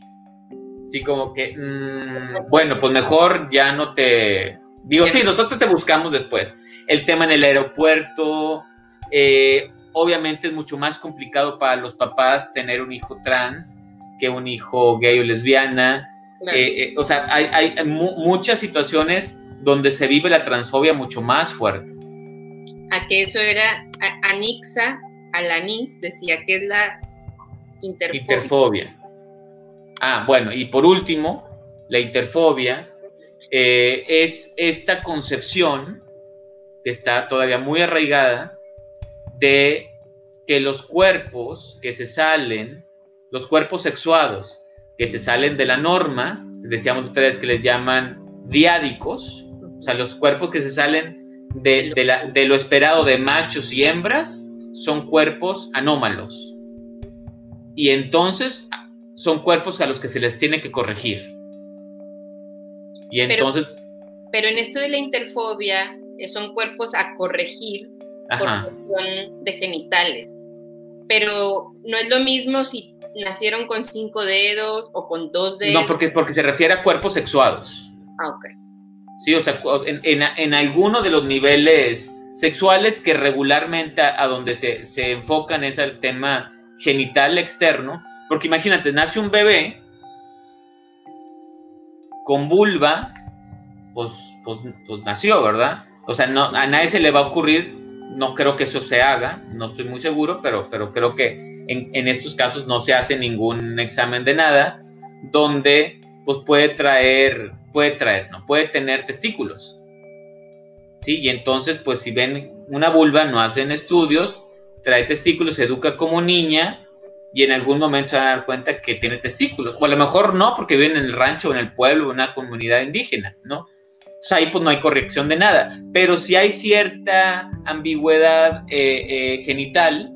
Sí, como que, mm, bueno, pues mejor ya no te... Digo, sí, nosotros te buscamos después. El tema en el aeropuerto, eh, obviamente es mucho más complicado para los papás tener un hijo trans que un hijo gay o lesbiana. Eh, eh, o sea, hay, muchas situaciones donde se vive la transfobia mucho más fuerte. A que eso era Anixa, Alanis, decía que es la interfobia. Ah, bueno, y por último, la interfobia eh, es esta concepción que está todavía muy arraigada de que los cuerpos que se salen, los cuerpos sexuados que se salen de la norma, decíamos ustedes que les llaman diádicos, o sea, los cuerpos que se salen de, de lo esperado de machos y hembras, son cuerpos anómalos. Y entonces son cuerpos a los que se les tiene que corregir. Y entonces... Pero, en esto de la interfobia, eh, son cuerpos a corregir por cuestión de genitales. Pero no es lo mismo si nacieron con cinco dedos o con dos dedos. No, porque, porque se refiere a cuerpos sexuados. Ah, ok. Sí, o sea, en, en, en alguno de los niveles sexuales que regularmente a, donde se, se, enfocan es al tema genital externo, porque imagínate, nace un bebé con vulva, pues, pues, pues nació, ¿verdad? O sea, no, a nadie se le va a ocurrir, no creo que eso se haga, no estoy muy seguro, pero, pero creo que en, en estos casos no se hace ningún examen de nada, donde pues puede traer, puede traer, no, puede tener testículos. ¿Sí? Y entonces, pues si ven una vulva, no hacen estudios, trae testículos, se educa como niña y en algún momento se van a dar cuenta que tiene testículos. O a lo mejor no, porque viven en el rancho, o en el pueblo, una comunidad indígena, ¿no? Entonces ahí pues no hay corrección de nada. Pero si hay cierta ambigüedad eh, eh, genital,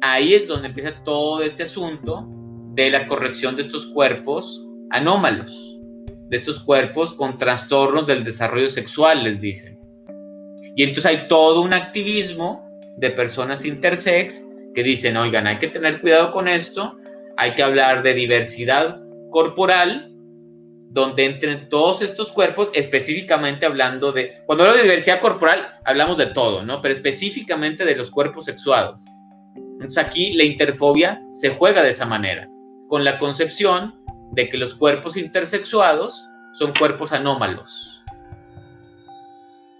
ahí es donde empieza todo este asunto de la corrección de estos cuerpos anómalos, de estos cuerpos con trastornos del desarrollo sexual, les dicen. Y entonces hay todo un activismo de personas intersex que dicen, oigan, hay que tener cuidado con esto, hay que hablar de diversidad corporal, donde entren todos estos cuerpos, específicamente hablando de, cuando hablo de diversidad corporal, hablamos de todo, ¿no? Pero específicamente de los cuerpos sexuados. Entonces aquí la interfobia se juega de esa manera, con la concepción de que los cuerpos intersexuados son cuerpos anómalos.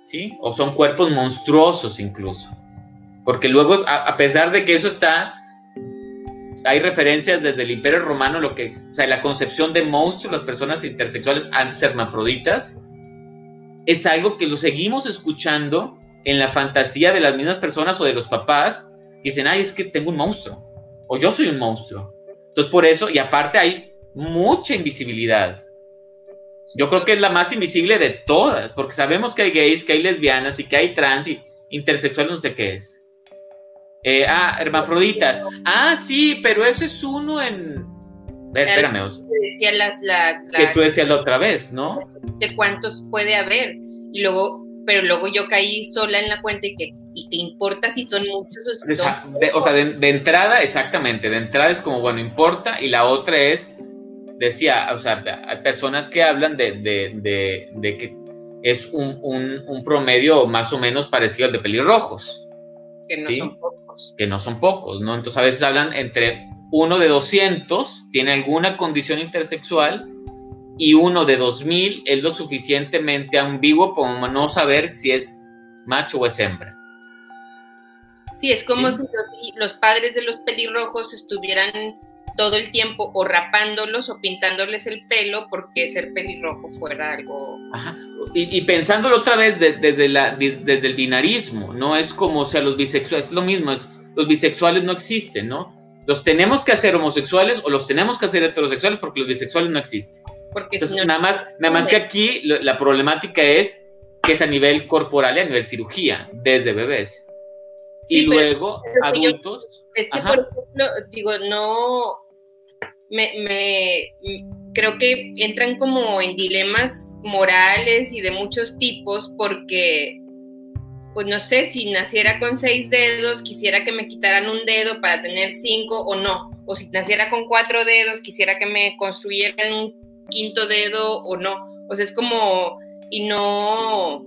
¿Sí? O son cuerpos monstruosos incluso. Porque luego, a, pesar de que eso está, hay referencias desde el Imperio Romano, lo que, o sea, la concepción de monstruos, las personas intersexuales antes hermafroditas, es algo que lo seguimos escuchando en la fantasía de las mismas personas o de los papás que dicen, ay, es que tengo un monstruo, o yo soy un monstruo. Entonces, por eso, y aparte hay mucha invisibilidad. Yo creo que es la más invisible de todas, porque sabemos que hay gays, que hay lesbianas y que hay trans y intersexuales, no sé qué es. Eh, ah, hermafroditas. Ah, sí, pero eso es uno en. Ver, espérame. Decía las, la, Que tú decías la otra vez, ¿no? De cuántos puede haber. Y luego, pero luego yo caí sola en la cuenta y que, ¿y te importa si son muchos o si son de, O sea, de, entrada, exactamente. De entrada es como, bueno, importa. Y la otra es, decía, o sea, hay personas que hablan de, de, de que es un, un, un, promedio más o menos parecido al de pelirrojos. Que no son que no son pocos, ¿no? Entonces a veces hablan entre uno de 200 tiene alguna condición intersexual y uno de 2000 es lo suficientemente ambiguo como no saber si es macho o es hembra. Sí, es como si los, padres de los pelirrojos estuvieran todo el tiempo o rapándolos o pintándoles el pelo porque ser pelirrojo fuera algo... Ajá. Y, pensándolo otra vez desde, la, desde el binarismo, ¿no? Es como si a los bisexuales, es lo mismo, es, los bisexuales no existen, ¿no? Los tenemos que hacer homosexuales o los tenemos que hacer heterosexuales porque los bisexuales no existen. Porque nada más, nada más que aquí la problemática es que es a nivel corporal y a nivel cirugía, desde bebés. y luego adultos. es que, por ejemplo, digo, no, me, creo que entran como en dilemas morales y de muchos tipos porque, pues no sé, si naciera con seis dedos, quisiera que me quitaran un dedo para tener cinco o no. O si naciera con cuatro dedos, quisiera que me construyeran un quinto dedo o no. O sea, es como, y no,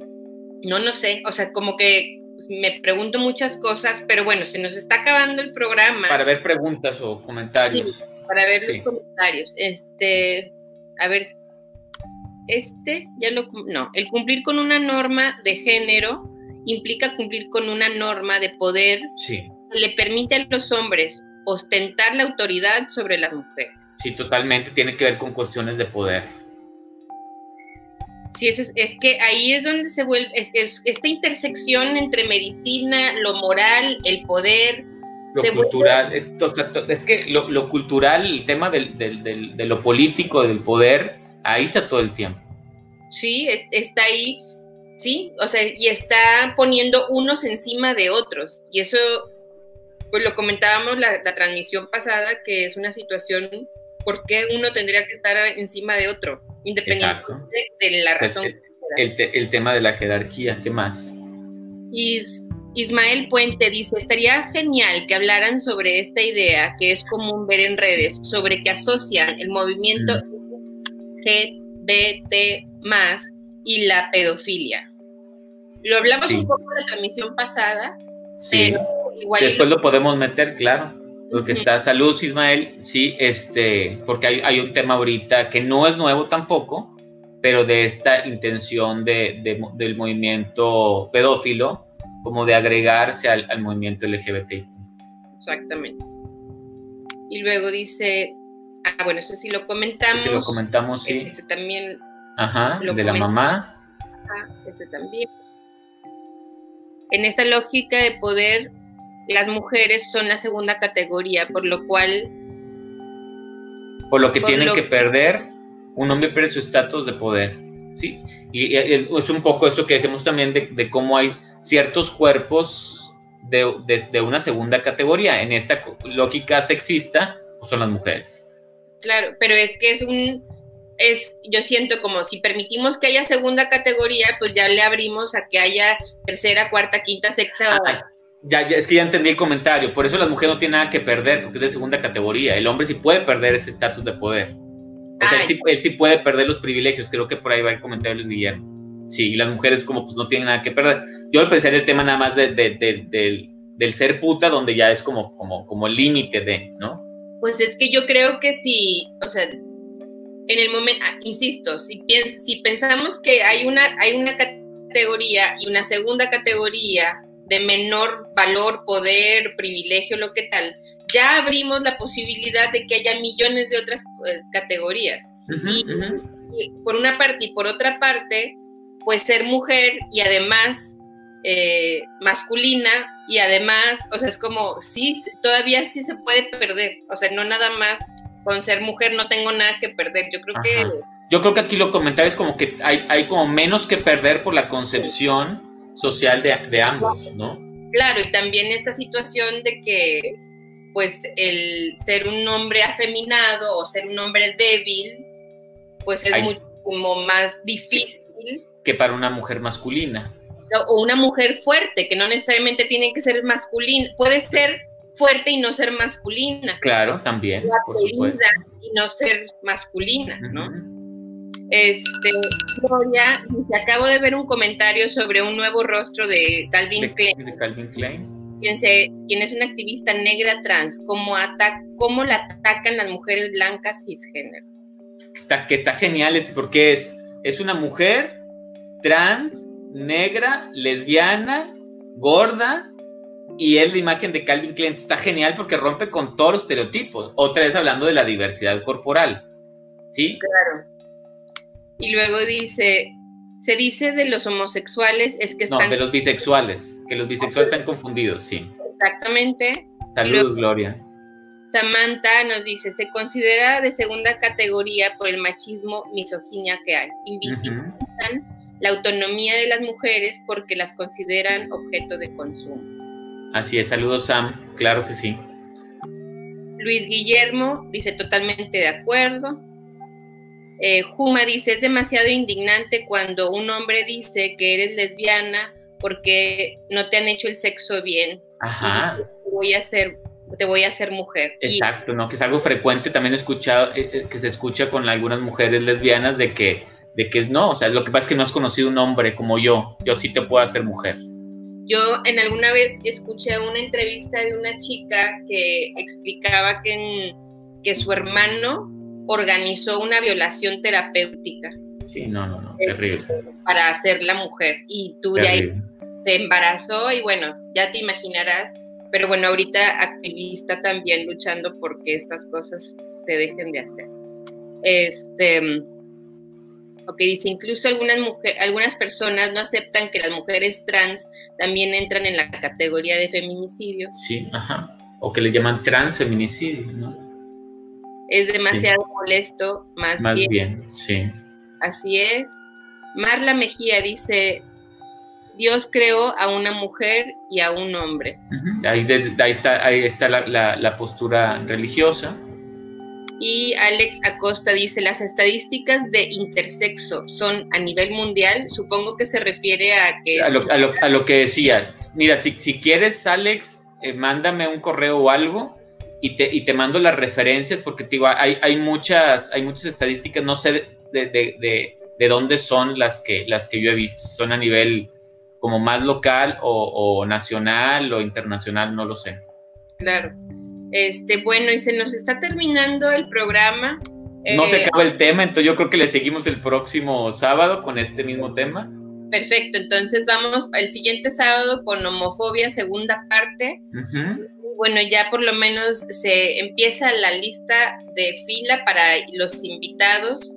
no, no sé, o sea, como que me pregunto muchas cosas, pero bueno, se nos está acabando el programa. Para ver preguntas o comentarios para ver los comentarios. Este, a ver, este ya lo, no, el cumplir con una norma de género implica cumplir con una norma de poder sí. que le permite a los hombres ostentar la autoridad sobre las mujeres. Sí, totalmente, tiene que ver con cuestiones de poder. Sí, es, es que ahí es donde se vuelve, es, esta intersección entre medicina, lo moral, el poder, lo cultural, es, que lo, cultural, el tema del, de lo político, del poder, ahí está todo el tiempo. Sí, está ahí, sí, o sea, y está poniendo unos encima de otros. Y eso, pues lo comentábamos la, transmisión pasada, que es una situación, ¿por qué uno tendría que estar encima de otro? Independientemente de la razón. el, el tema de la jerarquía, ¿qué más? Y Ismael Puente dice, estaría genial que hablaran sobre esta idea que es común ver en redes, sobre que asocian el movimiento LGBT más y la pedofilia. Lo hablamos un poco en la transmisión pasada, sí. Después lo... podemos meter, claro. Porque está salud, Ismael, sí, este, porque hay, hay, un tema ahorita que no es nuevo tampoco, pero de esta intención de, del movimiento pedófilo, como de agregarse al, al movimiento LGBT. Exactamente. Y luego dice, ah, bueno, eso sí lo comentamos. Este lo comentamos, sí. Este también. Ajá, de la mamá. Ajá, este también. En esta lógica de poder, las mujeres son la segunda categoría, por lo cual... Por lo que tienen que perder un hombre pierde su estatus de poder, ¿sí? Y, es un poco esto que decimos también de, cómo hay ciertos cuerpos de, una segunda categoría. En esta lógica sexista, pues son las mujeres. Claro, pero es que es un, es, yo siento como si permitimos que haya segunda categoría, pues ya le abrimos a que haya tercera, cuarta, quinta, sexta. Ah, ya, ya, es que ya entendí el comentario. Por eso las mujeres no tienen nada que perder, porque es de segunda categoría. El hombre sí puede perder ese estatus de poder él, sí, puede perder los privilegios, creo que por ahí va el comentario de Luis Guillermo. Sí, y las mujeres como pues no tienen nada que perder. Yo pensé en el tema nada más de, del, ser puta, donde ya es como, como, como límite de, ¿no? Pues es que yo creo que sí, o sea, en el momento, ah, insisto, si, si pensamos que hay una, hay una categoría y una segunda categoría de menor valor, poder, privilegio, lo que tal, ya abrimos la posibilidad de que haya millones de otras eh, categorías. y, por una parte y por otra parte, pues ser mujer y además eh, masculina y además, o sea, es como, sí, todavía sí se puede perder, o sea, no nada más con ser mujer no tengo nada que perder, yo creo que... Yo creo que aquí lo comentabas como que hay, hay como menos que perder por la concepción social de, de ambos, ¿no? Claro, y también esta situación de que pues el ser un hombre afeminado o ser un hombre débil, pues es como más difícil. Que para una mujer masculina. O una mujer fuerte, que no necesariamente tiene que ser masculina, puede ser fuerte y no ser masculina. Claro, también, por supuesto. Y no ser masculina, ¿no? Este, Gloria, acabo de ver un comentario sobre un nuevo rostro de Calvin Klein. De Calvin Klein quien, es una activista negra trans, cómo, cómo la atacan las mujeres blancas cisgénero. Está, que está genial este, porque es, es una mujer trans, negra, lesbiana, gorda, y es la imagen de Calvin Klein. Está genial porque rompe con todos los estereotipos. Otra vez hablando de la diversidad corporal. ¿Sí? Claro. Y luego dice, se dice de los homosexuales es que están... No, de los bisexuales, que los bisexuales están confundidos, sí. Exactamente. Saludos, Gloria. Samantha nos dice, se considera de segunda categoría por el machismo, misoginia que hay. Invisibilizan la autonomía de las mujeres porque las consideran objeto de consumo. Así es, saludos Sam, claro que sí. Luis Guillermo dice totalmente de acuerdo. Eh, Juma dice, es demasiado indignante cuando un hombre dice que eres lesbiana porque no te han hecho el sexo bien. Ajá. te voy a hacer, te voy a hacer mujer. Exacto, ¿no? Que es algo frecuente, también escuchado, eh, eh, que se escucha con algunas mujeres lesbianas de que, de que no, o sea, lo que pasa es que no has conocido un hombre como yo, yo sí te puedo hacer mujer. Yo en alguna vez escuché una entrevista de una chica que explicaba que, que su hermano organizó una violación terapéutica. Sí, no, no, no, terrible. Para hacer la mujer. Y tú de ahí se embarazó y bueno, ya te imaginarás. Pero bueno, ahorita activista también luchando porque estas cosas se dejen de hacer. Este, ok, dice, incluso algunas, mujeres, algunas personas no aceptan que las mujeres trans también entran en la categoría de feminicidio. Sí, ajá. O que le llaman transfeminicidio, ¿no? Es demasiado molesto, más, más bien. sí. Así es. Marla Mejía dice, Dios creó a una mujer y a un hombre. ahí, está, ahí está la, postura religiosa. Y Alex Acosta dice, las estadísticas de intersexo son a nivel mundial. Supongo que se refiere a que... A lo, que decía. Mira, si, si quieres, Alex, eh, mándame un correo o algo y te, y te mando las referencias porque te digo, hay, hay, muchas, hay muchas estadísticas, no sé de, de, de, dónde son las que, las que yo he visto, son a nivel como más local o, o nacional o internacional, no lo sé. Claro. Este, bueno, y se nos está terminando el programa. No se eh, acaba el tema, entonces yo creo que le seguimos el próximo sábado con este mismo tema. Perfecto, entonces vamos al siguiente sábado con homofobia, segunda parte. Bueno, ya por lo menos se empieza la lista de fila para los invitados,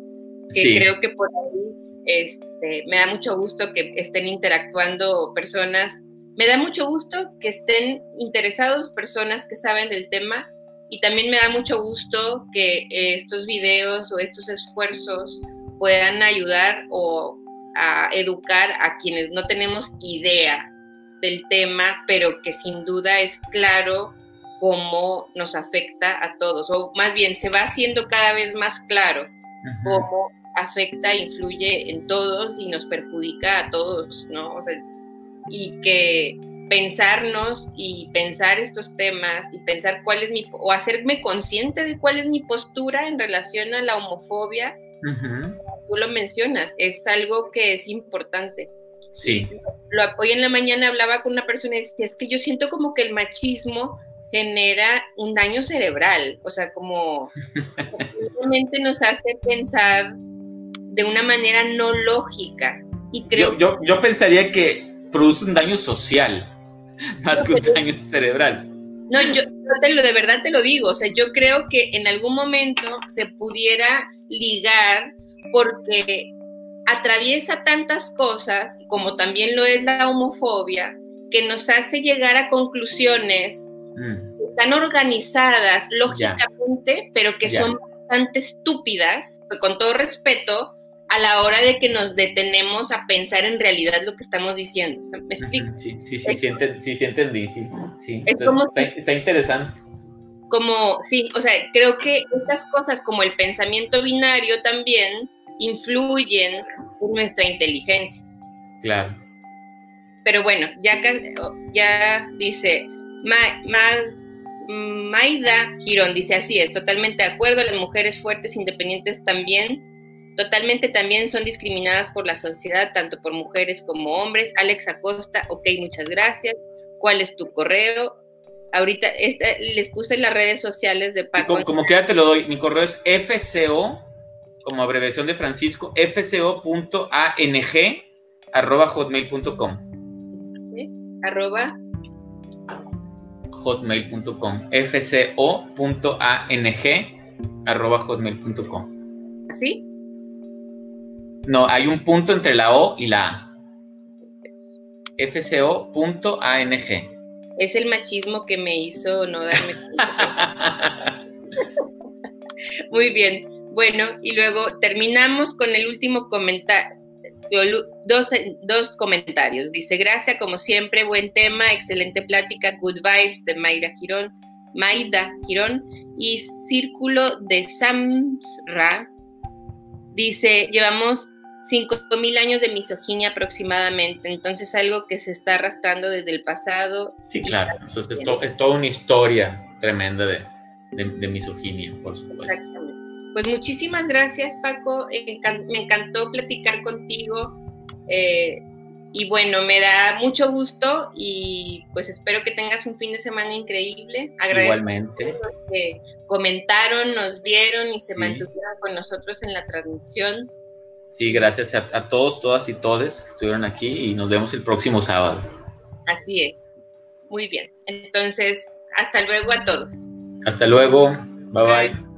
que creo que por ahí este, me da mucho gusto que estén interactuando personas. Me da mucho gusto que estén interesados personas que saben del tema y también me da mucho gusto que eh, estos videos o estos esfuerzos puedan ayudar o a educar a quienes no tenemos idea del tema, pero que sin duda es claro cómo nos afecta a todos, o más bien se va haciendo cada vez más claro cómo afecta, influye en todos y nos perjudica a todos, ¿no? O sea, y que pensarnos y pensar estos temas y pensar cuál es mi, o hacerme consciente de cuál es mi postura en relación a la homofobia, tú lo mencionas, es algo que es importante. Sí. Lo, hoy en la mañana hablaba con una persona y decía, es que yo siento como que el machismo genera un daño cerebral, o sea, como realmente nos hace pensar de una manera no lógica. Y creo yo, yo pensaría que produce un daño social más que un daño cerebral. No, yo, te lo, de verdad te lo digo, o sea, yo creo que en algún momento se pudiera ligar porque atraviesa tantas cosas, como también lo es la homofobia, que nos hace llegar a conclusiones mm. tan organizadas lógicamente, pero que son bastante estúpidas, con todo respeto, a la hora de que nos detenemos a pensar en realidad lo que estamos diciendo. ¿Me explico? Sí, sí, sí, sí, entendí, sí. sí. está, interesante. Como, sí, o sea, creo que estas cosas como el pensamiento binario también influyen en nuestra inteligencia. Claro. Pero bueno, ya, ya dice, Maida Girón dice así es, totalmente de acuerdo, las mujeres fuertes independientes también Totalmente también son discriminadas por la sociedad, tanto por mujeres como hombres. Alex Acosta, ok, muchas gracias. ¿Cuál es tu correo? Ahorita les puse en las redes sociales de Paco. Como, como te lo doy, mi correo es fco, como abreviación de Francisco, fco.ang arroba hotmail.com. Arroba hotmail.com. fco.ang arroba hotmail.com. ¿Así? No, hay un punto entre la O y la A. fco.ang. Es el machismo que me hizo no darme Muy bien. Bueno, y luego terminamos con el último comentario. Dos, dos, comentarios. Dice, gracias como siempre, buen tema, excelente plática, good vibes de Mayra Girón, Maida Girón y Círculo de Samsra. Dice, llevamos 5.000 años de misoginia aproximadamente, entonces algo que se está arrastrando desde el pasado. Sí, claro, eso es, toda una historia tremenda de, de, misoginia, por supuesto. Exactamente. Pues muchísimas gracias, Paco, me encantó platicar contigo. Eh, y bueno, me da mucho gusto y pues espero que tengas un fin de semana increíble. Agradezco Igualmente. a los que comentaron, nos vieron y se mantuvieron con nosotros en la transmisión. Sí, gracias a, todos, todas y todes que estuvieron aquí y nos vemos el próximo sábado. Así es. Muy bien. Entonces, hasta luego a todos. Hasta luego. bye. bye.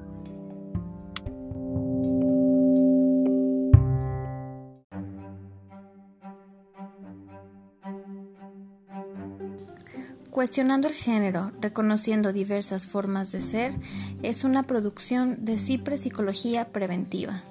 Cuestionando el género, reconociendo diversas formas de ser, es una producción de Cipre Psicología Preventiva.